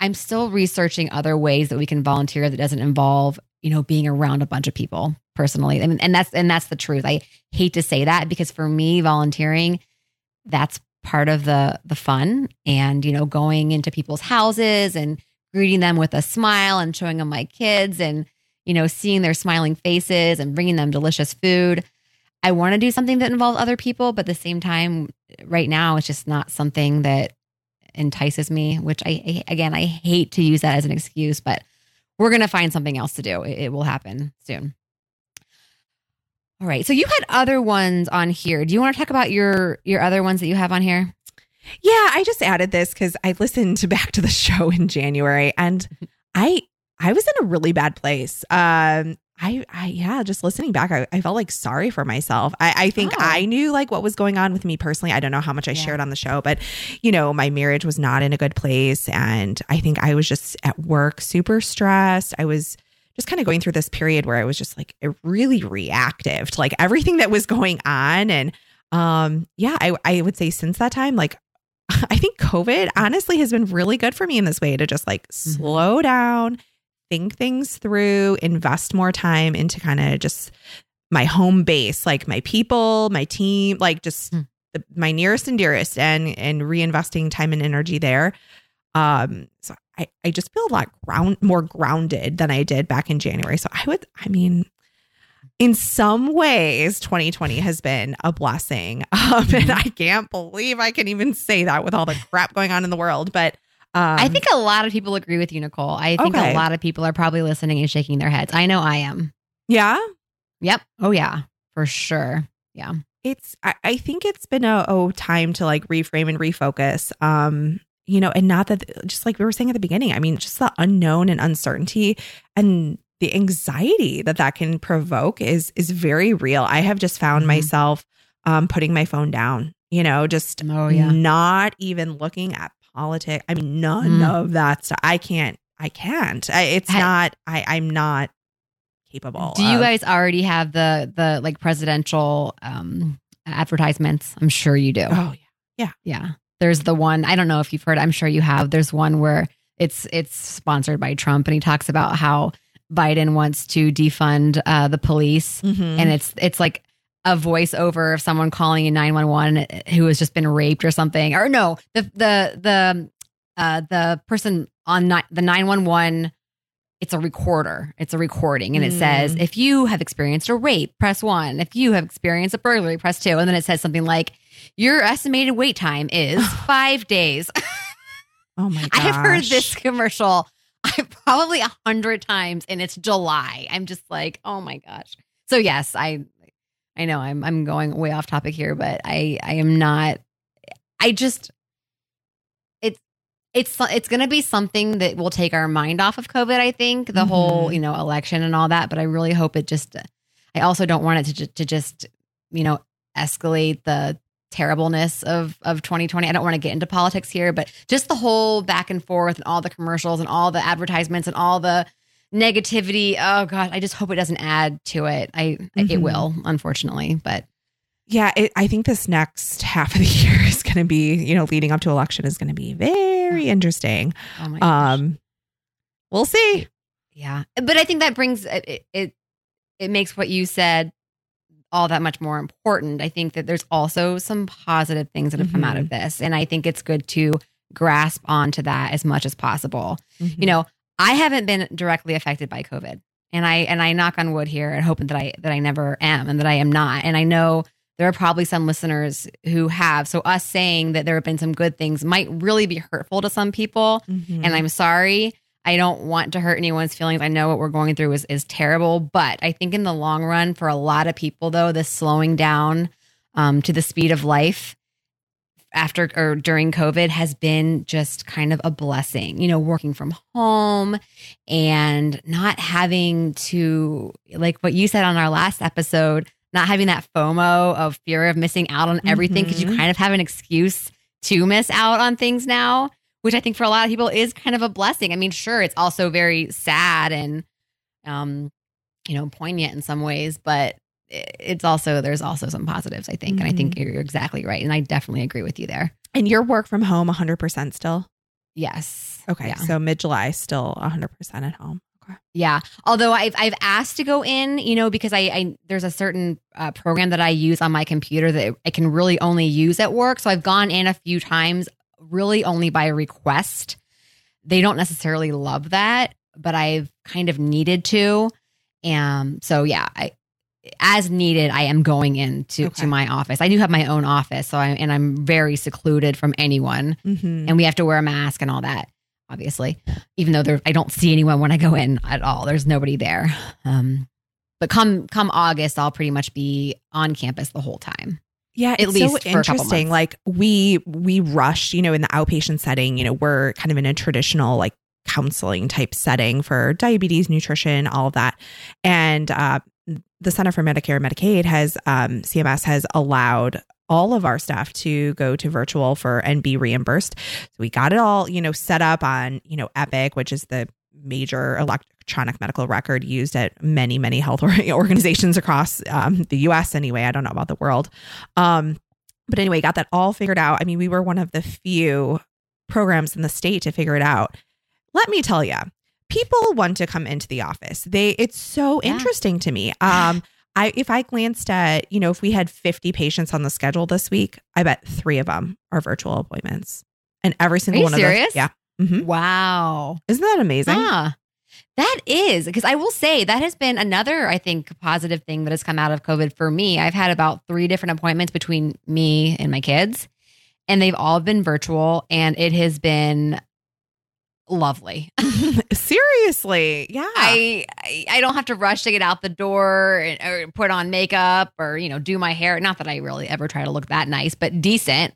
S1: I'm still researching other ways that we can volunteer that doesn't involve, you know, being around a bunch of people personally. I mean, and that's and that's the truth. I hate to say that because for me, volunteering, that's part of the the fun. And you know, going into people's houses and greeting them with a smile and showing them my kids and you know, seeing their smiling faces and bringing them delicious food. I want to do something that involves other people, but at the same time, right now, it's just not something that entices me. Which I again, I hate to use that as an excuse, but we're gonna find something else to do. It, it will happen soon. All right. So you had other ones on here. Do you want to talk about your your other ones that you have on here?
S2: Yeah, I just added this because I listened to <laughs> back to the show in January and <laughs> I I was in a really bad place. Um I, I yeah, just listening back, I, I felt like sorry for myself. I, I think
S1: Oh.
S2: I knew like what was going on with me personally. I don't know how much I
S1: Yeah.
S2: shared on the show, but you know, my marriage was not in a good place. And I think I was just at work super stressed. I was just kind of going through this period where I was just like really reactive to like everything that was going on. And um, yeah, I, I would say since that time, like <laughs> I think COVID honestly has been really good for me in this way to just like slow down, think things through, invest more time into kind of just my home base, like my people, my team, like just
S1: Hmm.
S2: the, my nearest and dearest, and and reinvesting time and energy there. Um, so I I just feel a lot ground more grounded than I did back in January. So I would, I mean. In some ways, 2020 has been a blessing. <laughs> Um, and I can't believe I can even say that with all the crap going on in the world. But um,
S1: I think a lot of people agree with you, Nicole. I think
S2: Okay.
S1: a lot of people are probably listening and shaking their heads. I know I am.
S2: yeah,
S1: Yep. Oh yeah, for sure. Yeah.
S2: it's I, I think it's been a oh time to like reframe and refocus um you know and not that just like we were saying at the beginning i mean just the unknown and uncertainty and the anxiety that that can provoke is is very real i have just found
S1: Mhm.
S2: myself um putting my phone down you know just
S1: Oh yeah.
S2: not even looking at politics i mean none
S1: Mm.
S2: of that stuff i can't i can't I, it's not i i'm not capable
S1: Do you
S2: of-
S1: guys already have the the like presidential um advertisements? I'm sure you do.
S2: oh
S1: Yeah. Yeah. Yeah. There's the one, I don't know if you've heard, I'm sure you have. There's one where it's it's sponsored by Trump and he talks about how Biden wants to defund uh, the police
S2: yeah
S1: and it's it's like a voiceover of someone calling in 911 who has just been raped or something. Or no, the the the uh the person on ni- the 911 it's a recorder. It's a recording and it
S2: Mm.
S1: says if you have experienced a rape, press 1. If you have experienced a burglary, press 2. And then it says something like your estimated wait time is <sighs> 5 days. <laughs>
S2: oh my gosh
S1: I have heard this commercial <laughs> I probably a hundred times, and it's July. I'm just like, oh my gosh. So yes, I, I know I'm I'm going way off topic here, but I I am not. I just, it's it's it's going to be something that will take our mind off of COVID. I think the whole
S2: Mhm.
S1: you know election and all that, but I really hope it just. I also don't want it to to just you know escalate the terribleness of of 2020. I don't want to get into politics here, but just the whole back and forth and all the commercials and all the advertisements and all the negativity. Oh god, I just hope it doesn't add to it. I it
S2: Mhm.
S1: will, unfortunately, but
S2: Yeah, it, I think this next half of the <laughs> year is going to be, you know, leading up to election is going to be very interesting.
S1: oh my gosh.
S2: Um, we'll see.
S1: Yeah, but I think that brings it, it. It makes what you said all that much more important. I think that there's also some positive things that have come out of this, and I think it's good to grasp onto that as much as possible.
S2: Mm-hmm.
S1: You know, I haven't been directly affected by COVID, and I and I knock on wood here and hoping that I that I never am and that I am not. And I know there are probably some listeners who have. So us saying that there have been some good things might really be hurtful to some people
S2: Mhm.
S1: and I'm sorry. I don't want to hurt anyone's feelings. I know what we're going through is is terrible, but I think in the long run, for a lot of people, though, this slowing down um, to the speed of life after or during COVID has been just kind of a blessing. You know, working from home and not having to, like what you said on our last episode, not having that FOMO of fear of missing out on everything because you
S2: Mhm.
S1: kind of have an excuse to miss out on things now which I think for a lot of people is kind of a blessing. I mean, sure, it's also very sad and, um, you know, poignant in some ways, but it's also there's also some positives. I think, and I think you're exactly right, and I definitely agree with you there.
S2: And your work from home 100% still?
S1: Yes.
S2: Okay.
S1: Yeah.
S2: So mid July, still 100% at home. Okay.
S1: Yeah. Although I've I've asked to go in, you know, because I, I there's a certain uh, program that I use on my computer that I can really only use at work. So I've gone in a few times, really only by request. They don't necessarily love that, but I've kind of needed to. And so yeah, I as needed, I am going into
S2: Okay.
S1: to my office. I do have my own office, so I and I'm very secluded from anyone
S2: Mm-hmm.
S1: and we have to wear a mask and all that obviously even though there i don't see anyone when i go in at all there's nobody there um but come come August, I'll pretty much be on campus the whole time.
S2: Yeah,
S1: At
S2: it's
S1: least
S2: so interesting. Like we we rushed, you know, in the outpatient setting, you know, we're kind of in a traditional like counseling type setting for diabetes, nutrition, all of that. And uh the Center for Medicare and Medicaid has um CMS has allowed all of our staff to go to virtual for and be reimbursed. So we got it all, you know, set up on, you know, Epic, which is the major electronic medical record used at many, many health <laughs> organizations across um, the US anyway. I don't know about the world. Um, but anyway, got that all figured out. I mean, we were one of the few programs in the state to figure it out. Let me tell you, people want to come into the office. They it's so
S1: Yeah.
S2: interesting to me. Um I if I glanced at, you know, if we had 50 patients on the schedule this week, I bet 3 of them are virtual appointments. And every single one of those Yeah. Mhm.
S1: Wow.
S2: Isn't that amazing?
S1: Ah, that is because I will say that has been another, I think, positive thing that has come out of COVID for me. I've had about three different appointments between me and my kids, and they've all been virtual, and it has been lovely. <laughs>
S2: Seriously. Yeah.
S1: I, I I don't have to rush to get out the door and, or put on makeup or you know do my hair. Not that I really ever try to look that nice, but decent.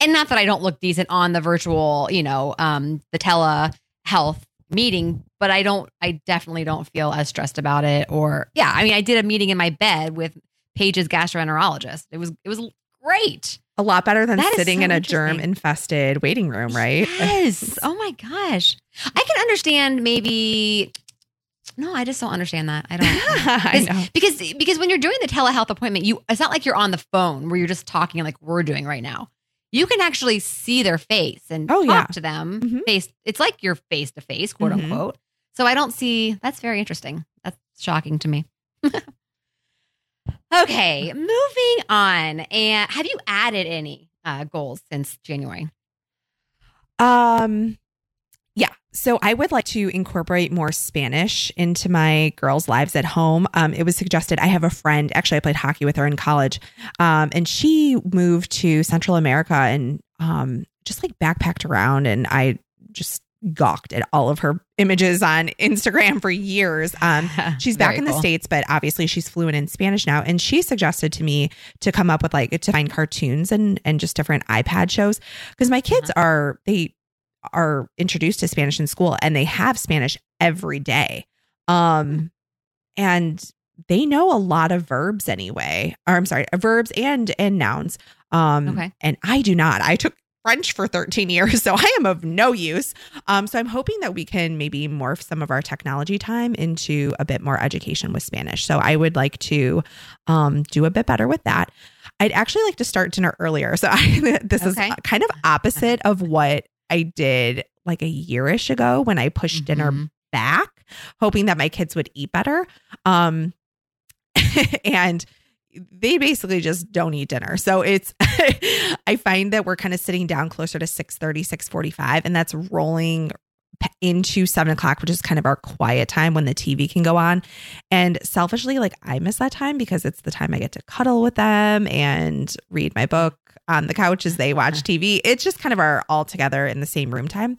S1: And not that I don't look decent on the virtual, you know, um, the telehealth meeting, but I don't. I definitely don't feel as stressed about it. Or yeah, I mean, I did a meeting in my bed with Paige's gastroenterologist. It was it was great.
S2: A lot better than
S1: That
S2: sitting
S1: so
S2: in a germ infested waiting room, right?
S1: Yes. <laughs> oh my gosh. I can understand maybe. No, I just don't understand that. I don't. <laughs>
S2: I know.
S1: because because when you're doing the telehealth appointment, you it's not like you're on the phone where you're just talking like we're doing right now. You can actually see their face and
S2: Oh,
S1: talk
S2: yeah.
S1: to them
S2: Mhm.
S1: face. It's like you're face to face, quote
S2: Mhm.
S1: unquote. So I don't see. That's very interesting. That's shocking to me. <laughs> okay, moving on. And have you added any uh, goals since January?
S2: Um, yeah. So I would like to incorporate more Spanish into my girls' lives at home. Um, it was suggested. I have a friend. Actually, I played hockey with her in college, um, and she moved to Central America and um, just like backpacked around. And I just gawked at all of her images on Instagram for years. Um, <laughs> She's back in the
S1: cool.
S2: States, but obviously she's fluent in Spanish now. And she suggested to me to come up with like to find cartoons and and just different iPad shows. Because my kids
S1: Uh-huh.
S2: are they are introduced to Spanish in school and they have Spanish every day. Um and they know a lot of verbs anyway. Or I'm sorry, verbs and and nouns. Um
S1: Okay.
S2: and I do not. I took French for 13 years, <laughs> so I am of no use. Um, so I'm hoping that we can maybe morph some of our technology time into a bit more education with Spanish. So I would like to um, do a bit better with that. I'd actually like to start dinner earlier. So <laughs> I, this
S1: Okay.
S2: is kind of opposite of what I did like a yearish ago when I pushed dinner
S1: Mhm.
S2: back, hoping that my kids would eat better. Um, <laughs> and they basically just don't eat dinner. So it's <laughs> I find that we're kind of sitting down closer to 6 645 and that's rolling into seven o'clock, which is kind of our quiet time when the TV can go on. And selfishly, like I miss that time because it's the time I get to cuddle with them and read my book on the couch as they watch TV. It's just kind of our all together in the same room time.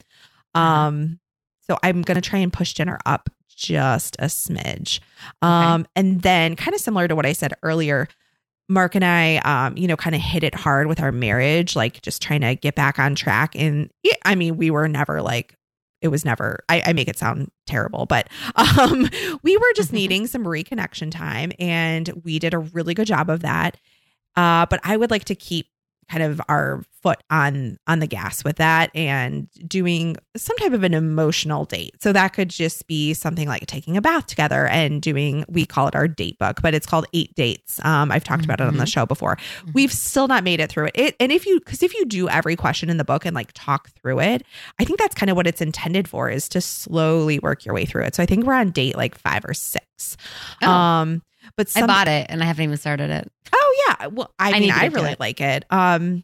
S2: Um, so I'm gonna try and push dinner up just a smidge. Um, and then kind of similar to what I said earlier, Mark and I, um, you know, kind of hit it hard with our marriage, like just trying to get back on track. And I mean, we were never like, it was never, I, I make it sound terrible, but <laughs> um, we were just <laughs> needing some reconnection time and we did a really good job of that. Uh, but I would like to keep kind of our foot on on the gas with that and doing some type of an emotional date. So that could just be something like taking a bath together and doing we call it our date book, but it's called 8 dates. Um I've talked about it on the
S1: Mhm.
S2: show before.
S1: Mhm.
S2: We've still not made it through it. it and if you cuz if you do every question in the book and like talk through it, I think that's kind of what it's intended for is to slowly work your way through it. So I think we're on date like 5 or 6.
S1: Oh.
S2: Um but
S1: I bought it and I haven't even started it.
S2: Well, I,
S1: I
S2: mean, I really like it. Um,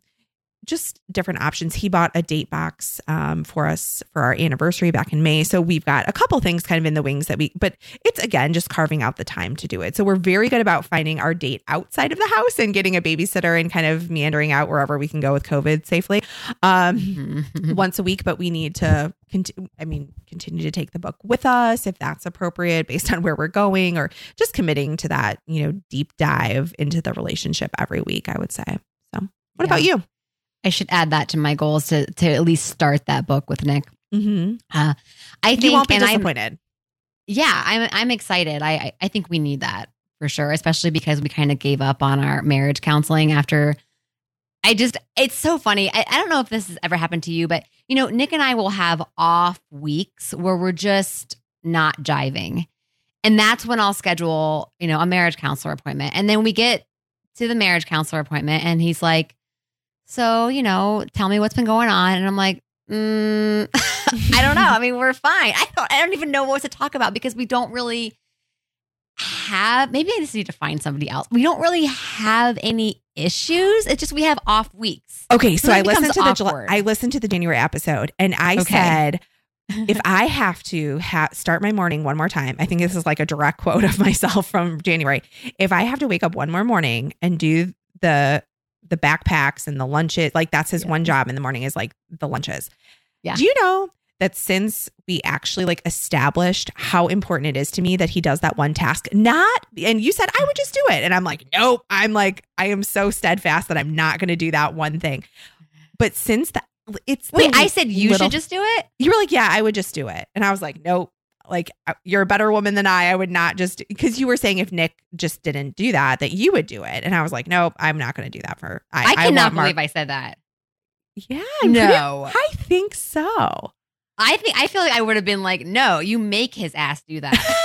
S2: just different options. He bought a date box um, for us for our anniversary back in May. So we've got a couple things kind of in the wings that we, but it's again just carving out the time to do it. So we're very good about finding our date outside of the house and getting a babysitter and kind of meandering out wherever we can go with COVID safely um, <laughs> once a week. But we need to, conti- I mean, continue to take the book with us if that's appropriate based on where we're going or just committing to that, you know, deep dive into the relationship every week, I would say. So what
S1: Yeah.
S2: about you?
S1: I should add that to my goals to to at least start that book with Nick.
S2: Mm-hmm.
S1: I think,
S2: You won't be
S1: and I'm
S2: disappointed.
S1: yeah, I'm I'm excited. I I- I think we need that for sure, especially because we kind of gave up on our marriage counseling after. I just it's so funny. I, I don't know if this has ever happened to you, but you know, Nick and I will have off weeks where we're just not jiving. And that's when I'll schedule, you know, a marriage counselor appointment. And then we get to the marriage counselor appointment and he's like, So, you know, tell me what's been going on. And I'm like, mm, <laughs> I don't know. I mean, we're fine. I don't I don't even know what to talk about because we don't really have maybe I just need to find somebody else. We don't really have any issues. It's just we have off weeks.
S2: Okay, so
S1: So
S2: I listened to the July. I listened to the January episode, and I
S1: Okay.
S2: said if <laughs> I have to ha- start my morning one more time, I think this is like a direct quote of <laughs> myself from January. If I have to wake up one more morning and do the the backpacks and the lunches, like that's his
S1: Yeah.
S2: one job in the morning is like the lunches.
S1: Yeah.
S2: Do you know that since we actually like established how important it is to me that he does that one task, not and you said I would just do it, and I'm like, nope. I'm like, I am so steadfast that I'm not going to do that one thing. But since that, it's
S1: Wait, I said you
S2: little-
S1: should just do it?
S2: you were like, yeah, I would just do it. And I was like, nope. Like uh, you're a better woman than I. I would not just because you were saying if Nick just didn't do that, that you would do it. And I was like, nope, I'm not going to do that for. I,
S1: I, cannot
S2: Mark-
S1: believe I said that.
S2: Yeah, I'm pretty-
S1: No.
S2: I think so.
S1: I think I feel like I would have been like, no, you make his ass do that. <laughs>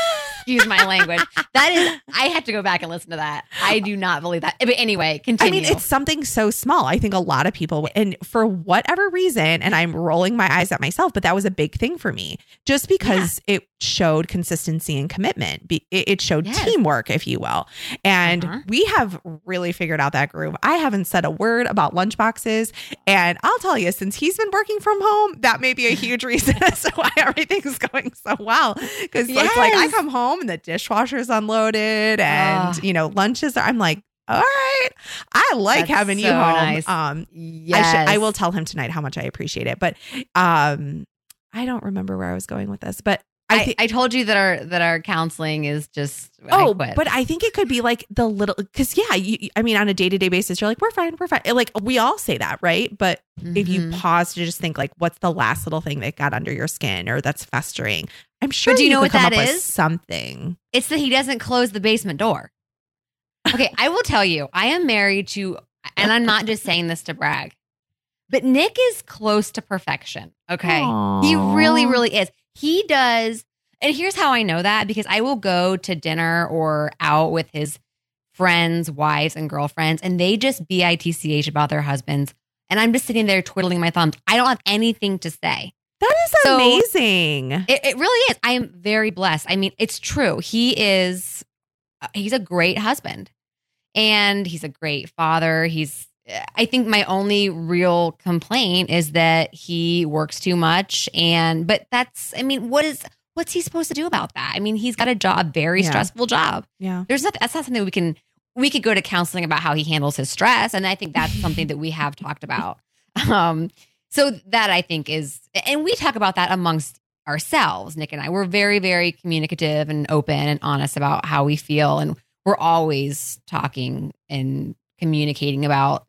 S1: Excuse my language. That is, I have to go back and listen to that. I do not believe that. But anyway, continue.
S2: I mean, it's something so small. I think a lot of people, and for whatever reason, and I'm rolling my eyes at myself, but that was a big thing for me just because it showed consistency and commitment. It showed
S1: Yes.
S2: teamwork, if you will. And
S1: Uh-huh.
S2: we have really figured out that groove. I haven't said a word about lunchboxes. And I'll tell you, since he's been working from home, that may be a huge <laughs> reason as to why everything's going so well. Because it's like I come home and the dishwasher's unloaded and,
S1: Ugh.
S2: you know, lunches are, I'm like, all right. I like
S1: That's
S2: having you home.
S1: nice.
S2: Um,
S1: yes.
S2: I should, I will tell him tonight how much I appreciate it. But um, I don't remember where I was going with this. But I
S1: I. I told you that our that our counseling is just I
S2: Oh,
S1: quit.
S2: but I think it could be like the little, because yeah, you, I mean, on a day to day basis, you're like, we're fine, we're fine. Like we all say that, right? But if you
S1: Mhm.
S2: pause to just think, like, what's the last little thing that got under your skin or that's festering? I'm sure
S1: do you know
S2: could
S1: what that is?
S2: something.
S1: It's that he doesn't close the basement door. Okay, I will tell you, I am married to, and I'm not just saying this to brag, but Nick is close to perfection. Okay. He really, really is. He does. And here's how I know that because I will go to dinner or out with his friends, wives, and girlfriends, and they just bitch about their husbands. And I'm just sitting there twiddling my thumbs. I don't have anything to say.
S2: That is
S1: So-
S2: amazing.
S1: It, it really is. I am very blessed. I mean, it's true. He is, uh, he's a great husband and he's a great father. He's, I think my only real complaint is that he works too much. And, but that's, I mean, what is, what's he supposed to do about that? I mean, he's got a job, very
S2: Yeah.
S1: stressful job.
S2: yeah.
S1: There's not, that's not something we can, we could go to counseling about how he handles his stress. And I think that's something that we have talked about. <laughs> Um, so that I think is, and we talk about that amongst ourselves, Nick and I. We're very, very communicative and open and honest about how we feel. And we're always talking and communicating about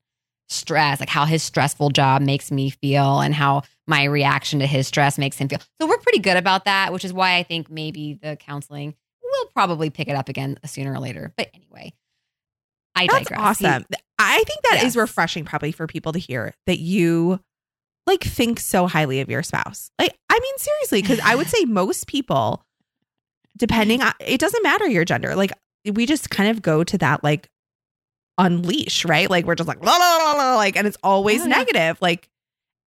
S1: stress, like how his stressful job makes me feel and how my reaction to his stress makes him feel. So we're pretty good about that, which is why I think maybe the counseling will probably pick it up again sooner or later. But anyway, I
S2: That's
S1: digress. He-
S2: awesome. I think that is refreshing probably for people to hear that you like think so highly of your spouse. Like, I mean, seriously, because I would <laughs> say most people, depending on it doesn't matter your gender, like we just kind of go to that like unleash, right? Like we're just like la la la la, like, and it's always
S1: Oh, yeah.
S2: negative. Like,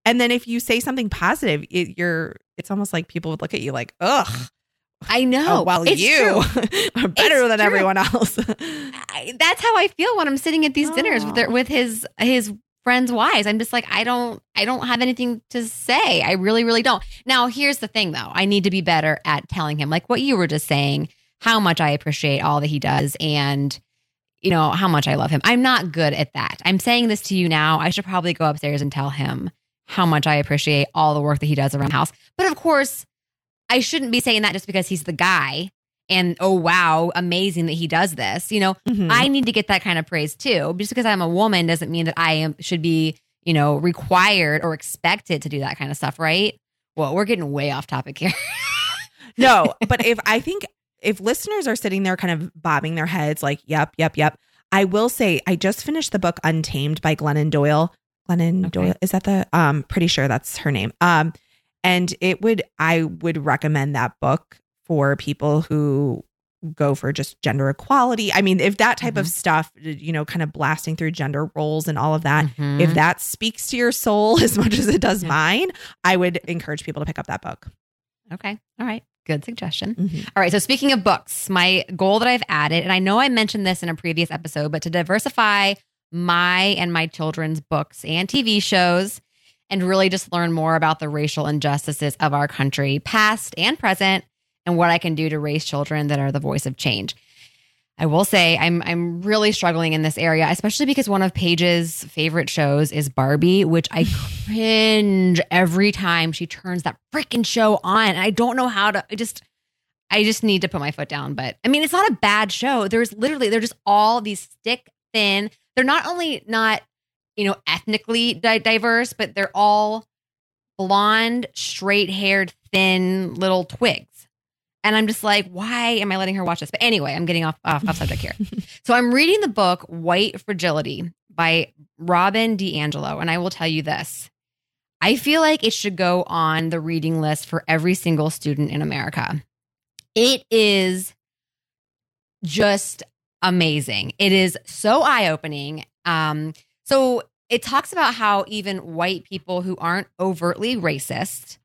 S2: and then if you say something positive, it, you're it's almost like people would look at you like, ugh,
S1: I know.
S2: oh, well,
S1: It's
S2: you <laughs> are better
S1: It's
S2: than
S1: true.
S2: everyone else. <laughs>
S1: I, that's how I feel when I'm sitting at these dinners with their,
S2: ah.
S1: with his his friends' wives. I'm just like, I don't, I don't have anything to say. I really, really don't. Now, here's the thing though. I need to be better at telling him, like what you were just saying, how much I appreciate all that he does and you know, how much I love him. I'm not good at that. I'm saying this to you now. I should probably go upstairs and tell him how much I appreciate all the work that he does around the house. But of course, I shouldn't be saying that just because he's the guy and oh wow, amazing that he does this. You know,
S2: Mhm.
S1: I need to get that kind of praise too. Just because I'm a woman doesn't mean that I am should be, you know, required or expected to do that kind of stuff, right? Well, we're getting way off topic here. <laughs>
S2: no, but if I think if listeners are sitting there kind of bobbing their heads like, yep, yep, yep. I will say I just finished the book Untamed by Glennon Doyle. Glennon
S1: Okay.
S2: Doyle is that the um pretty sure that's her name. Um and it would I would recommend that book for people who go for just gender equality. I mean, if that type of stuff, you know, kind of blasting through gender roles and all of that,
S1: Mhm.
S2: if that speaks to your soul <laughs> as much as it does
S1: Yeah.
S2: mine, I would encourage people to pick up that book.
S1: okay. All right. Good suggestion.
S2: Mhm.
S1: All right. So speaking of books, my goal that I've added, and I know I mentioned this in a previous episode, but to diversify my and my children's books and TV shows and really just learn more about the racial injustices of our country, past and present, and what I can do to raise children that are the voice of change. I will say I'm I'm really struggling in this area, especially because one of Paige's favorite shows is Barbie, which I <sighs> cringe every time she turns that freaking show on. And I don't know how to I just I just need to put my foot down. But I mean, it's not a bad show. There's literally they're just all these stick thin. They're not only not, you know, ethnically di- diverse, but they're all blonde, straight haired, thin little twigs. And I'm just like, why am I letting her watch this? But anyway, I'm getting off off, off subject here. <laughs> so I'm reading the book White Fragility by Robin DiAngelo, and I will tell you this. I feel like it should go on the reading list for every single student in America. It is just amazing. It is so eye opening. Um, so it talks about how even white people who aren't overtly racist,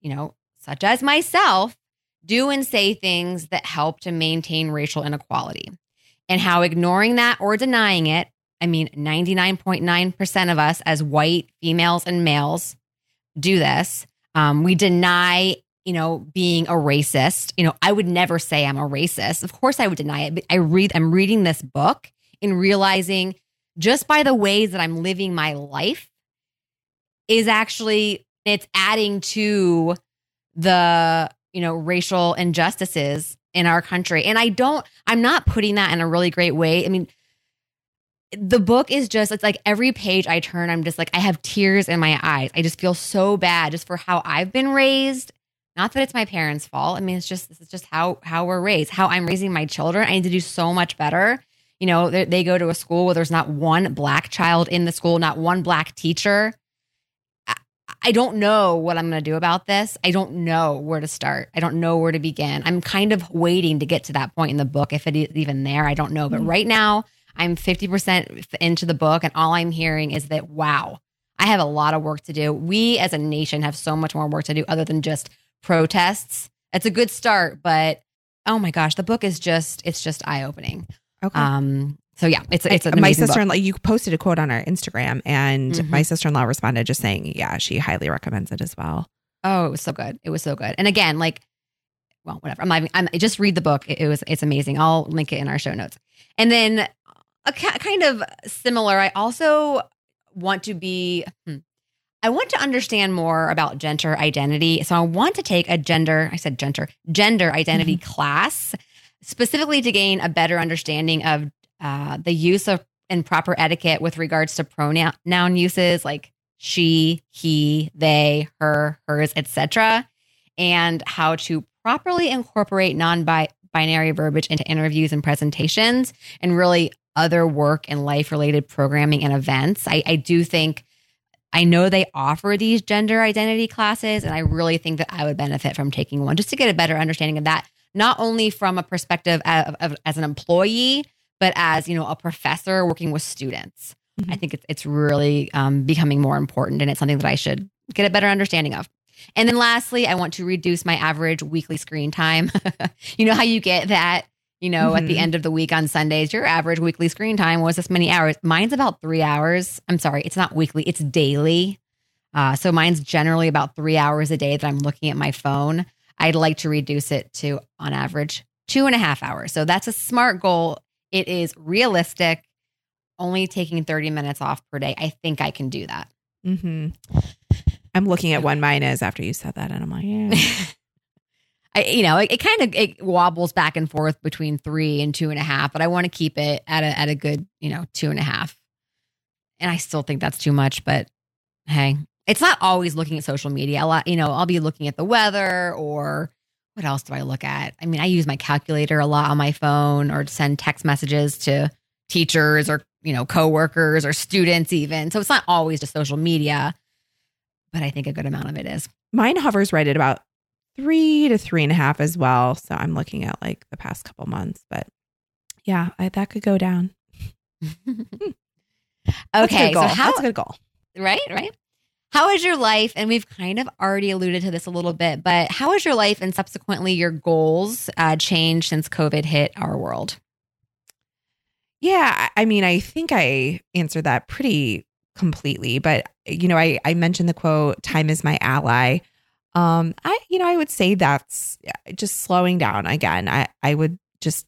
S1: you know, such as myself, do and say things that help to maintain racial inequality, and how ignoring that or denying it. I mean, 99.9% of us as white females and males do this. Um, we deny, you know, being a racist. You know, I would never say I'm a racist. Of course, I would deny it. But I read, I'm reading this book and realizing just by the ways that I'm living my life is actually it's adding to the you know racial injustices in our country. And i don't i'm not putting that in a really great way. I mean the book is just it's like every page i turn i'm just like i have tears in my eyes. I just feel so bad just for how i've been raised. Not that it's my parents fault. I mean it's just this is just how how we're raised how i'm raising my children. I need to do so much better. You know they, go to a school where there's not one black child in the school not one black teacher I- don't know what I'm going to do about this. I don't know where to start. I don't know where to begin. I'm kind of waiting to get to that point in the book, if it is even there. I don't know. But
S2: Mhm.
S1: right now, I'm 50% into the book, and all I'm hearing is that, wow, I have a lot of work to do. We as a nation have so much more work to do other than just protests. It's a good start, but oh my gosh, the book is just, it's just eye opening.
S2: Okay.
S1: Um, so yeah, it's, it's
S2: my sister-in-law you posted a quote on our instagram and
S1: Mhm.
S2: my sister-in-law responded just saying yeah she highly recommends it as well
S1: Oh, it was so good. It was so good. And again, like, well, whatever. I'm not even, I'm just read the book. It, it was, it's amazing. I'll link it in our show notes. And then a ki- kind of similar, I also want to be, hmm, I want to understand more about gender identity. So I want to take a gender, I said gender, gender identity class specifically to gain a better understanding of uh, the use of and proper etiquette with regards to pronoun noun uses like she, he, they, her, hers, etc., and how to properly incorporate non-binary verbiage into interviews and presentations, and really other work and life-related programming and events. I, I do think. I know they offer these gender identity classes, and I really think that I would benefit from taking one just to get a better understanding of that, not only from a perspective of, of, as an employee, but as you know, a professor working with students. I
S2: Mhm.
S1: think it's it's really um, becoming more important, and it's something that I should get a better understanding of. And then lastly, I want to reduce my average weekly screen time. <laughs> you know how you get that you know, at the
S2: Mhm.
S1: end of the week on Sundays, your average weekly screen time was this many hours. Mine's about three hours. I'm sorry, it's not weekly, it's daily. Uh, so mine's generally about three hours a day that I'm looking at my phone. I'd like to reduce it to, on average, two and a half hours. So that's a smart goal. It is realistic, only taking 30 minutes off per day. I think I can do that.
S2: Mm-hmm. I'm looking at when mine is after you said that, and I'm like, yeah. <laughs>
S1: I, you know, it, it kind of it wobbles back and forth between three and two and a half, but I want to keep it at a at a good, you know, two and a half. And I still think that's too much, but hey, it's not always looking at social media. A lot, you know, I'll be looking at the weather or what else do I look at? I mean, I use my calculator a lot on my phone or send text messages to teachers or, you know, coworkers or students even. So it's not always just social media, but I think a good amount of it is.
S2: mine hovers right at about three to three and a half as well. So I'm looking at like the past couple months, but yeah, I, that could go down. <laughs>
S1: Okay, so how
S2: That's a good goal.
S1: right, right. How is your life? And we've kind of already alluded to this a little bit, but how has your life and subsequently your goals uh, changed since COVID hit our world?
S2: Yeah, I mean, I think I answered that pretty completely, but you know, I I mentioned the quote, "Time is my ally." Um, I you know, I would say that's just slowing down again. I I would just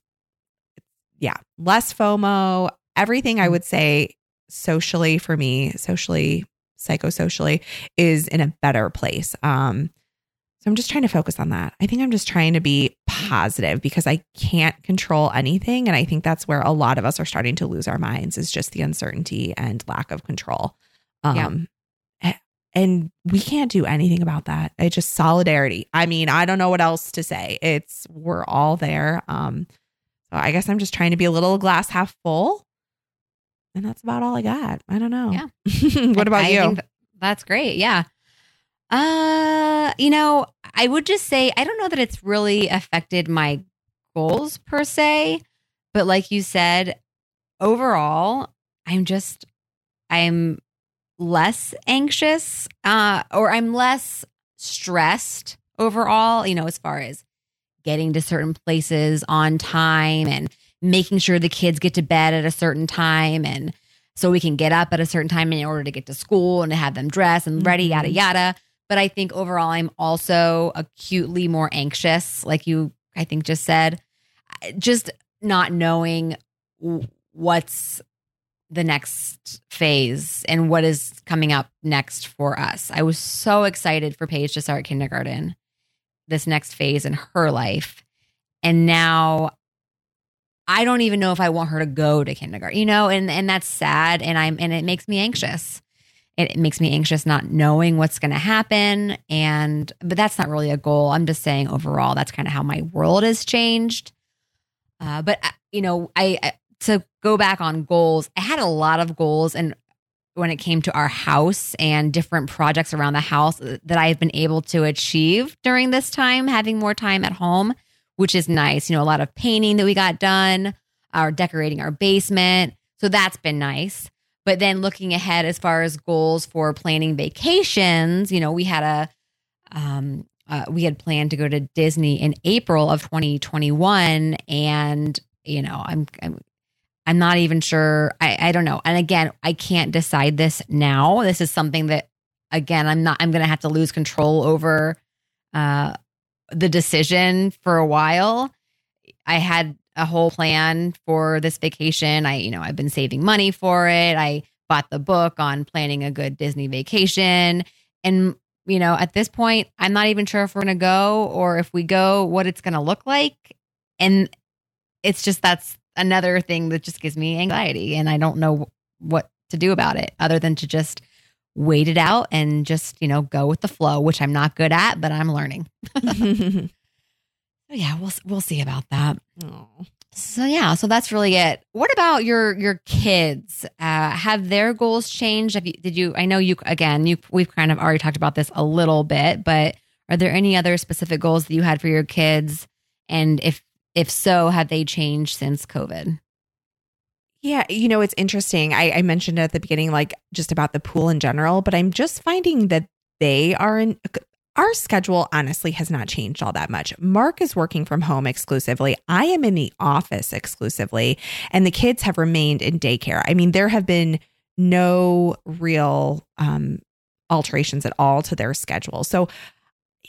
S2: yeah, less FOMO, everything I would say socially for me, socially, psychosocially is in a better place. Um so I'm just trying to focus on that. I think I'm just trying to be positive because I can't control anything. And I think that's where a lot of us are starting to lose our minds is just the uncertainty and lack of control. Um, a- and we can't do anything about that. It's just solidarity. I mean, I don't know what else to say. It's we're all there. Um, so I guess I'm just trying to be a little glass half full. And that's about all I got. I don't know.
S1: Yeah. <laughs>
S2: what about
S1: I
S2: you?
S1: think that's great. Yeah. Uh, you know, I would just say I don't know that it's really affected my goals per se, but like you said, overall, I'm just I'm less anxious uh or I'm less stressed overall, you know, as far as getting to certain places on time and making sure the kids get to bed at a certain time and so we can get up at a certain time in order to get to school and to have them dressed and ready, yada,
S2: Mhm.
S1: yada. But I think overall, I'm also acutely more anxious, like you, I think, just said, just not knowing what's the next phase and what is coming up next for us. I was so excited for Paige to start kindergarten, this next phase in her life. And now I don't even know if I want her to go to kindergarten, you know, and and that's sad and I'm and it makes me anxious. It, makes me anxious not knowing what's going to happen and but that's not really a goal. I'm just saying overall that's kind of how my world has changed. Uh, but uh, you know, I, I to go back on goals, I had a lot of goals and when it came to our house and different projects around the house that I've been able to achieve during this time, having more time at home which is nice. You know, a lot of painting that we got done, our decorating our basement. So that's been nice. But then looking ahead as far as goals for planning vacations, you know, we had a um uh, we had planned to go to Disney in April of 2021 and you know, I'm I'm I'm not even sure. I I don't know. And again, I can't decide this now. This is something that again, I'm not I'm going to have to lose control over uh the decision for a while. I had a whole plan for this vacation. I, you know, I've been saving money for it. I bought the book on planning a good Disney vacation. And, you know, at this point, I'm not even sure if we're going to go or if we go, what it's going to look like. And it's just that's another thing that just gives me anxiety. And I don't know what to do about it other than to just wait it out and just, you know, go with the flow, which I'm not good at, but I'm learning. <laughs> <laughs> Yeah, we'll we'll see about that.
S2: Oh.
S1: So yeah, so that's really it. What about your your kids? Uh, have their goals changed? Have you, did you? I know you again. You we've kind of already talked about this a little bit, but are there any other specific goals that you had for your kids? And if if so, have they changed since COVID?
S2: Yeah, you know, it's interesting. I, I mentioned at the beginning, like just about the pool in general, but I'm just finding that they are in our schedule honestly has not changed all that much. Mark is working from home exclusively. I am in the office exclusively, and the kids have remained in daycare. I mean, there have been no real um, alterations at all to their schedule. So,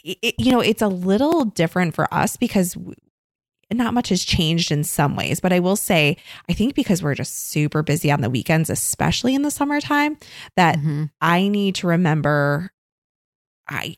S2: it, you know, it's a little different for us because not much has changed in some ways. But I will say, I think because we're just super busy on the weekends, especially in the summertime, that
S1: Mhm.
S2: I need to remember I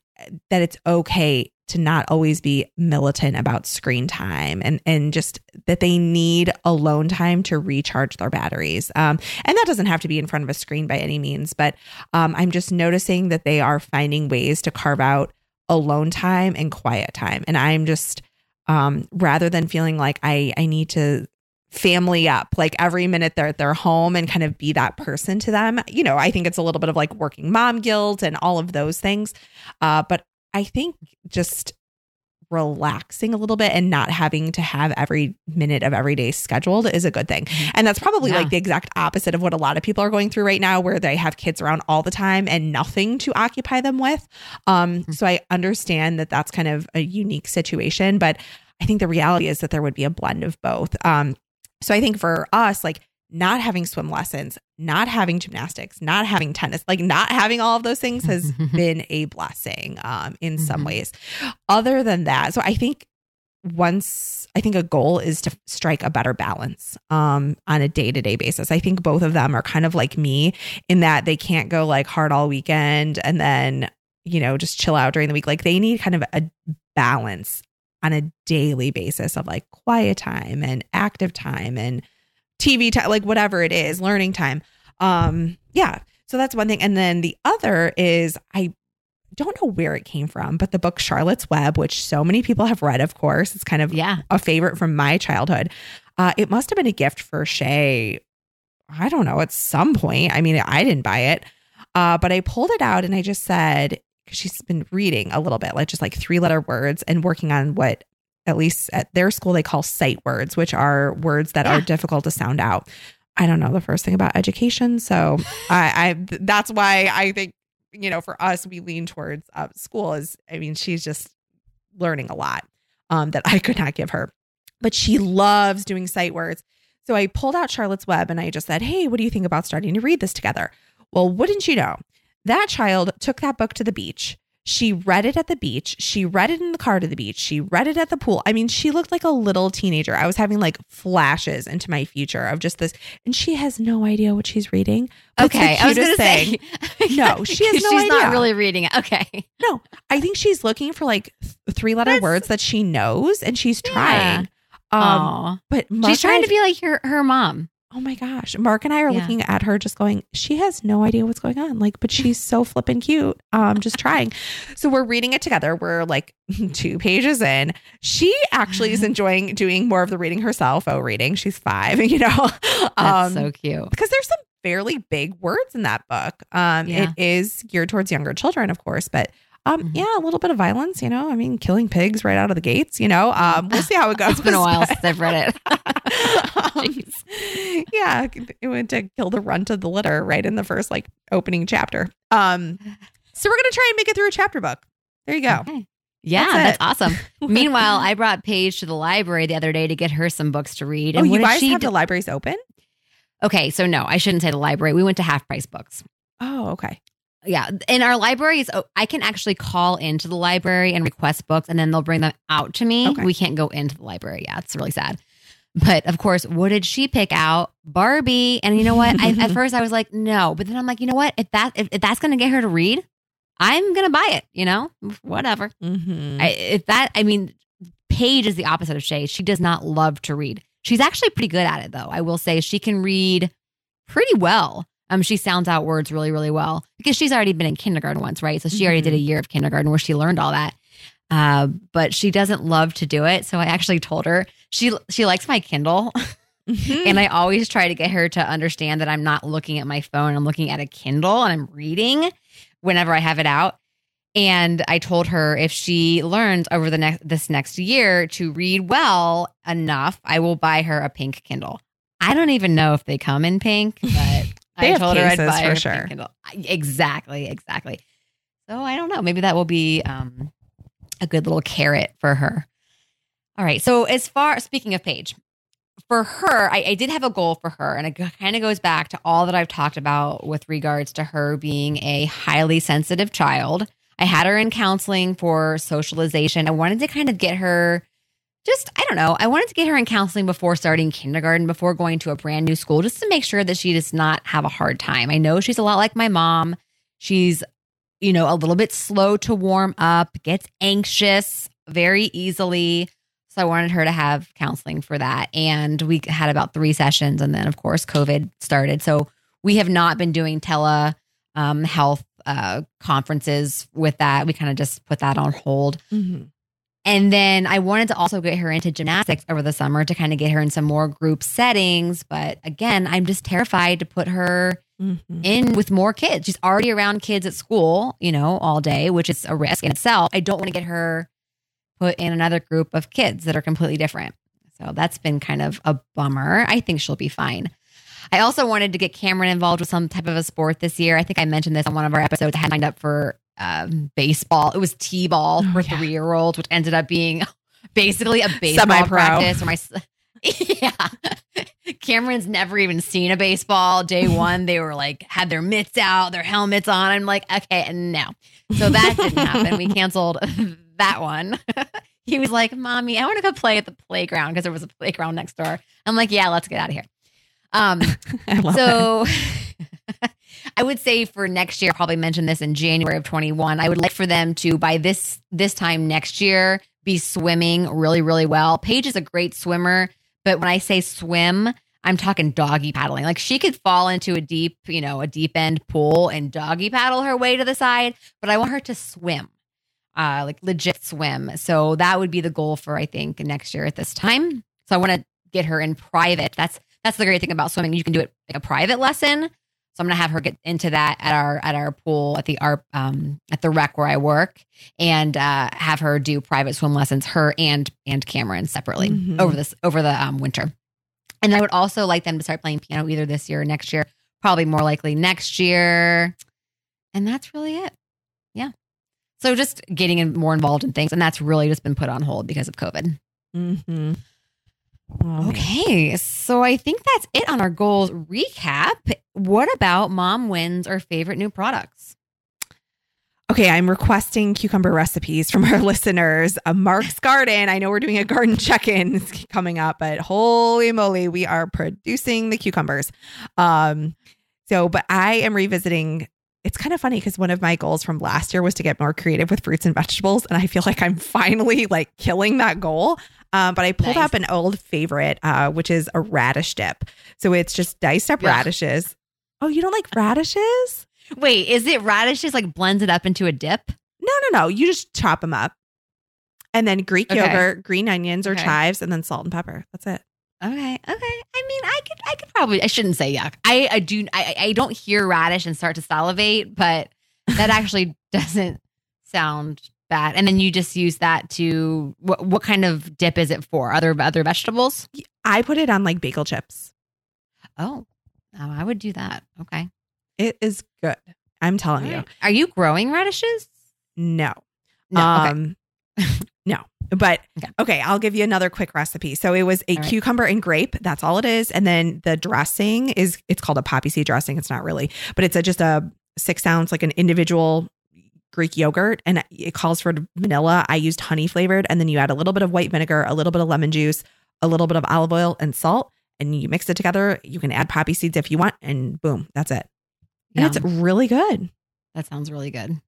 S2: that it's okay to not always be militant about screen time and and just that they need alone time to recharge their batteries. Um, and that doesn't have to be in front of a screen by any means, but um, I'm just noticing that they are finding ways to carve out alone time and quiet time. And I'm just um, rather than feeling like I I need to family up like every minute they're at their home and kind of be that person to them. You know, I think it's a little bit of like working mom guilt and all of those things. Uh, but I think just relaxing a little bit and not having to have every minute of every day scheduled is a good thing. And that's probably
S1: Yeah.
S2: like the exact opposite of what a lot of people are going through right now where they have kids around all the time and nothing to occupy them with. Um so I understand that that's kind of a unique situation, but I think the reality is that there would be a blend of both. Um so I think for us like not having swim lessons, not having gymnastics, not having tennis, like not having all of those things has <laughs> been a blessing um, in some
S1: Mhm.
S2: ways. Other than that, so I think once I think a goal is to strike a better balance um, on a day to day basis. I think both of them are kind of like me in that they can't go like hard all weekend and then you know just chill out during the week. Like they need kind of a balance on a daily basis of like quiet time and active time and TV time, like whatever it is, learning time. Um, yeah. So that's one thing. And then the other is I don't know where it came from, but the book Charlotte's Web, which so many people have read, of course, it's kind of
S1: yeah.
S2: a favorite from my childhood. Uh, it must have been a gift for Shay. I don't know, at some point. I mean, I didn't buy it, uh, but I pulled it out and I just said, because she's been reading a little bit, like just like three letter words and working on what, at least at their school, they call sight words, which are words that are difficult to sound out. I don't know the first thing about education. So <laughs> I, I, that's why I think, you know, for us, we lean towards uh, school is, I mean, she's just learning a lot um, that I could not give her. But she loves doing sight words. So I pulled out Charlotte's Web and I just said, Hey, what do you think about starting to read this together? Well, wouldn't you know? That child took that book to the beach. She read it at the beach. She read it in the car to the beach. She read it at the pool. I mean, she looked like a little teenager. I was having like flashes into my future of just this, and she has no idea what she's reading. But it's the
S1: Okay. I was going to say. <laughs>
S2: No, she has <laughs> no
S1: She's
S2: idea.
S1: not really reading it. Okay.
S2: No, I think she's looking for like three letter words that she knows and she's
S1: Yeah.
S2: trying. Um,
S1: Aw.
S2: but
S1: She's trying to be like her, her mom.
S2: Oh my gosh. Mark and I are
S1: Yeah.
S2: looking at her just going, she has no idea what's going on. Like, but she's so flippin' cute. Um, just <laughs> trying. So we're reading it together. We're like <laughs> two pages in. She actually is <laughs> enjoying doing more of the reading herself. Oh, reading. She's five, you know.
S1: That's
S2: Um,
S1: so cute.
S2: because there's some fairly big words in that book. Um,
S1: Yeah.
S2: it is geared towards younger children, of course, but um,
S1: Mhm.
S2: yeah, a little bit of violence, you know. I mean, killing pigs right out of the gates, you know. Um, we'll see how it goes.
S1: It's been a while since I've read it. <laughs> <laughs>
S2: um, yeah, it went to kill the runt of the litter right in the first like opening chapter. Um, so we're gonna try and make it through a chapter book. There you go.
S1: Okay. Yeah,
S2: That's
S1: that's, awesome. <laughs> Meanwhile, I brought Paige to the library the other day to get her some books to read.
S2: oh,
S1: And
S2: you
S1: what
S2: guys
S1: she
S2: have
S1: do-
S2: the libraries open?
S1: Okay, so no, I shouldn't say the library. We went to half price books.
S2: Oh, okay.
S1: Yeah, in our libraries, oh, I can actually call into the library and request books, and then they'll bring them out to me.
S2: Okay.
S1: We can't go into the library. Yeah, it's really sad. But of course, what did she pick out? Barbie. And you know what? I, at <laughs> first, I was like, no. But then I'm like, you know what? If that if, if that's going to get her to read, I'm going to buy it. You know, whatever.
S2: Mm-hmm.
S1: I, if that, I mean, Paige is the opposite of Shay. She does not love to read. She's actually pretty good at it, though. I will say she can read pretty well. Um, she sounds out words really, really well because she's already been in kindergarten once, right? So she already did a year of kindergarten where she learned all that. Uh, but she doesn't love to do it. So I actually told her she she likes my Kindle, <laughs>
S2: Mm-hmm.
S1: and I always try to get her to understand that I'm not looking at my phone. I'm looking at a Kindle and I'm reading whenever I have it out. And I told her if she learns over the next this next year to read well enough, I will buy her a pink Kindle. I don't even know if they come in pink, but <laughs>
S2: They
S1: I
S2: have
S1: told her I'd buy
S2: for sure.
S1: Kindle. Exactly, exactly. So I don't know. Maybe that will be um, a good little carrot for her. All right. So as far speaking of Paige, for her, I, I did have a goal for her, and it kind of goes back to all that I've talked about with regards to her being a highly sensitive child. I had her in counseling for socialization. I wanted to kind of get her just, I don't know, I wanted to get her in counseling before starting kindergarten, before going to a brand new school, just to make sure that she does not have a hard time. I know she's a lot like my mom. She's, you know, a little bit slow to warm up, gets anxious very easily. So I wanted her to have counseling for that. And we had about three sessions. And then, of course, COVID started. So we have not been doing tele um, health uh, conferences with that. We kind of just put that on hold.
S2: Mm-hmm.
S1: And then I wanted to also get her into gymnastics over the summer to kind of get her in some more group settings. But again, I'm just terrified to put her
S2: Mm-hmm.
S1: in with more kids. She's already around kids at school, you know, all day, which is a risk in itself. I don't want to get her put in another group of kids that are completely different. So that's been kind of a bummer. I think she'll be fine. I also wanted to get Cameron involved with some type of a sport this year. I think I mentioned this on one of our episodes. I had lined up for um, baseball. It was t-ball
S2: Oh,
S1: for
S2: yeah.
S1: three year olds, which ended up being basically a baseball
S2: Semi-pro.
S1: practice. Or my <laughs> yeah, Cameron's never even seen a baseball. Day <laughs> one, they were like had their mitts out, their helmets on. I'm like, okay, no. So that didn't happen. We <laughs> canceled that one. he was like, "Mommy, I want to go play at the playground because there was a playground next door." I'm like, "Yeah, let's get out of here." Um,
S2: I love it.
S1: so I would say for next year, probably mention this in January of 21. I would like for them to by this this time next year be swimming really, really well. Paige is a great swimmer, but when I say swim, I'm talking doggy paddling. Like she could fall into a deep, you know, a deep end pool and doggy paddle her way to the side, but I want her to swim. Uh, like legit swim. So that would be the goal for I think next year at this time. So I want to get her in private. That's that's the great thing about swimming. You can do it like a private lesson. So I'm gonna have her get into that at our at our pool at the art um at the rec where I work and uh have her do private swim lessons, her and and Cameron separately
S2: Mhm.
S1: over this over the um winter. And I would also like them to start playing piano either this year or next year, probably more likely next year. And that's really it. Yeah. So just getting in more involved in things. And that's really just been put on hold because of COVID.
S2: Mm-hmm. Oh,
S1: Okay, so I think that's it on our goals recap. What about mom wins or favorite new products?
S2: Okay, I'm requesting cucumber recipes from <laughs> our listeners. Uh, Mark's Garden. I know we're doing a garden <laughs> check-in <laughs> coming up, but holy moly, we are producing the cucumbers. Um, so, but I am revisiting. It's kind of funny because one of my goals from last year was to get more creative with fruits and vegetables, and I feel like I'm finally like killing that goal. Um, but I pulled
S1: Nice.
S2: up an old favorite, uh, which is a radish dip. So it's just diced up
S1: Ugh.
S2: radishes. Oh, you don't like radishes?
S1: Wait, is it radishes like blends it up into a dip?
S2: No, no, no. You just chop them up. And then Greek
S1: Okay.
S2: yogurt, green onions or
S1: Okay.
S2: chives, and then salt and pepper. That's it.
S1: Okay, okay. I mean, I could, I could probably. I shouldn't say yuck. I, I do. I, I don't hear radish and start to salivate, but that <laughs> actually doesn't sound bad. And then you just use that to what? What kind of dip is it for? Other other vegetables?
S2: I put it on like bagel chips.
S1: Oh, oh I would do that. Okay.
S2: It is good. I'm telling
S1: All
S2: you.
S1: Are you growing radishes?
S2: No.
S1: No. okay.
S2: Um, no. But
S1: Okay.
S2: okay. I'll give you another quick recipe. So it was a
S1: right.
S2: cucumber and grape. That's all it is. And then the dressing is it's called a poppy seed dressing. It's not really, but it's a, just a six ounce, like an individual Greek yogurt, and it calls for vanilla. I used honey flavored, and then you add a little bit of white vinegar, a little bit of lemon juice, a little bit of olive oil, and salt, and you mix it together. You can add poppy seeds if you want, and boom, that's it. And it's really good.
S1: that sounds really good.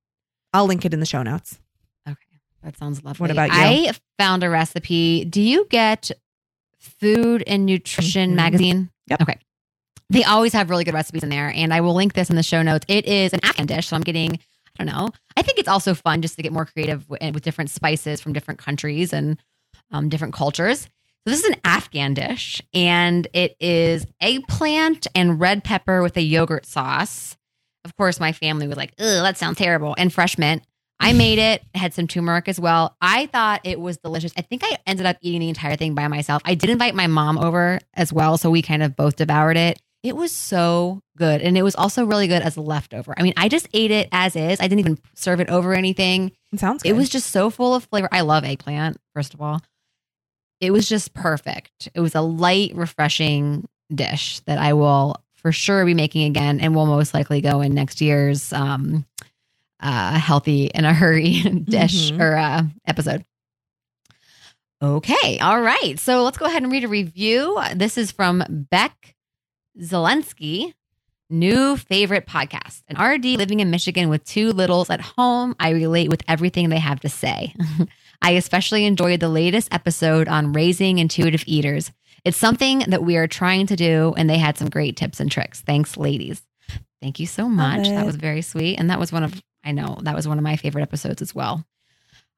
S2: I'll link it in the show notes.
S1: Okay. That sounds lovely.
S2: What about you?
S1: I found a recipe. Do you get Food and Nutrition
S2: Mhm.
S1: magazine?
S2: Yep.
S1: Okay. They always have really good recipes in there, and I will link this in the show notes. It is an Afghan dish, so I'm getting, don't know. I think it's also fun just to get more creative with, different spices from different countries and um, different cultures. So this is an Afghan dish, and it is eggplant and red pepper with a yogurt sauce. Of course, my family was like, "Ugh, that sounds terrible," and fresh mint. I made. It had some turmeric as well. I thought it was delicious. I think I ended up eating the entire thing by myself. I did invite my mom over as well, so we kind of both devoured it. It was so good. And it was also really good as a leftover. I mean, I just ate it as is. I didn't even serve it over anything.
S2: It sounds good.
S1: It was just so full of flavor. I love eggplant, first of all. It was just perfect. It was a light, refreshing dish that I will for sure be making again and will most likely go in next year's um, uh, healthy in a hurry <laughs> dish
S2: Mhm.
S1: or uh, episode. Okay. All right. So let's go ahead and read a review. This is from Beck Zelensky, new favorite podcast. An RD living in Michigan with two littles at home. I relate with everything they have to say. <laughs> I especially enjoyed the latest episode on raising intuitive eaters. It's something that we are trying to do, and they had some great tips and tricks. Thanks, ladies. Thank you so much. That was very sweet. And that was one of, I know, that was one of my favorite episodes as well.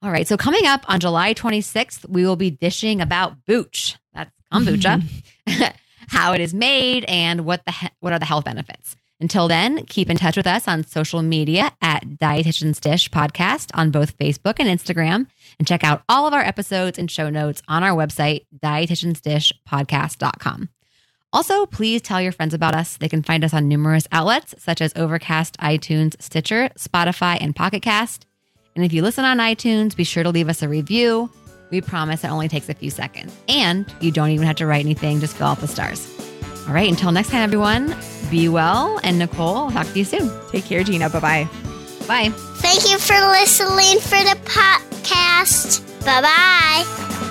S1: All right. So coming up on July 26th, we will be dishing about booch. That's kombucha, <laughs> <laughs> how it is made, and what the he- what are the health benefits. Until then, keep in touch with us on social media at Dietitian's Dish Podcast on both Facebook and Instagram, and check out all of our episodes and show notes on our website, dietitiansdishpodcast.com. Also, please tell your friends about us. They can find us on numerous outlets such as Overcast, iTunes, Stitcher, Spotify, and Pocket Cast. And if you listen on iTunes, be sure to leave us a review. We promise it only takes a few seconds. And you don't even have to write anything, just fill out the stars. All right, until next time, everyone, be well. And Nicole, I'll talk to you soon.
S2: Take care, Gina. Bye bye.
S1: Bye.
S3: Thank you for listening for the podcast. Bye bye.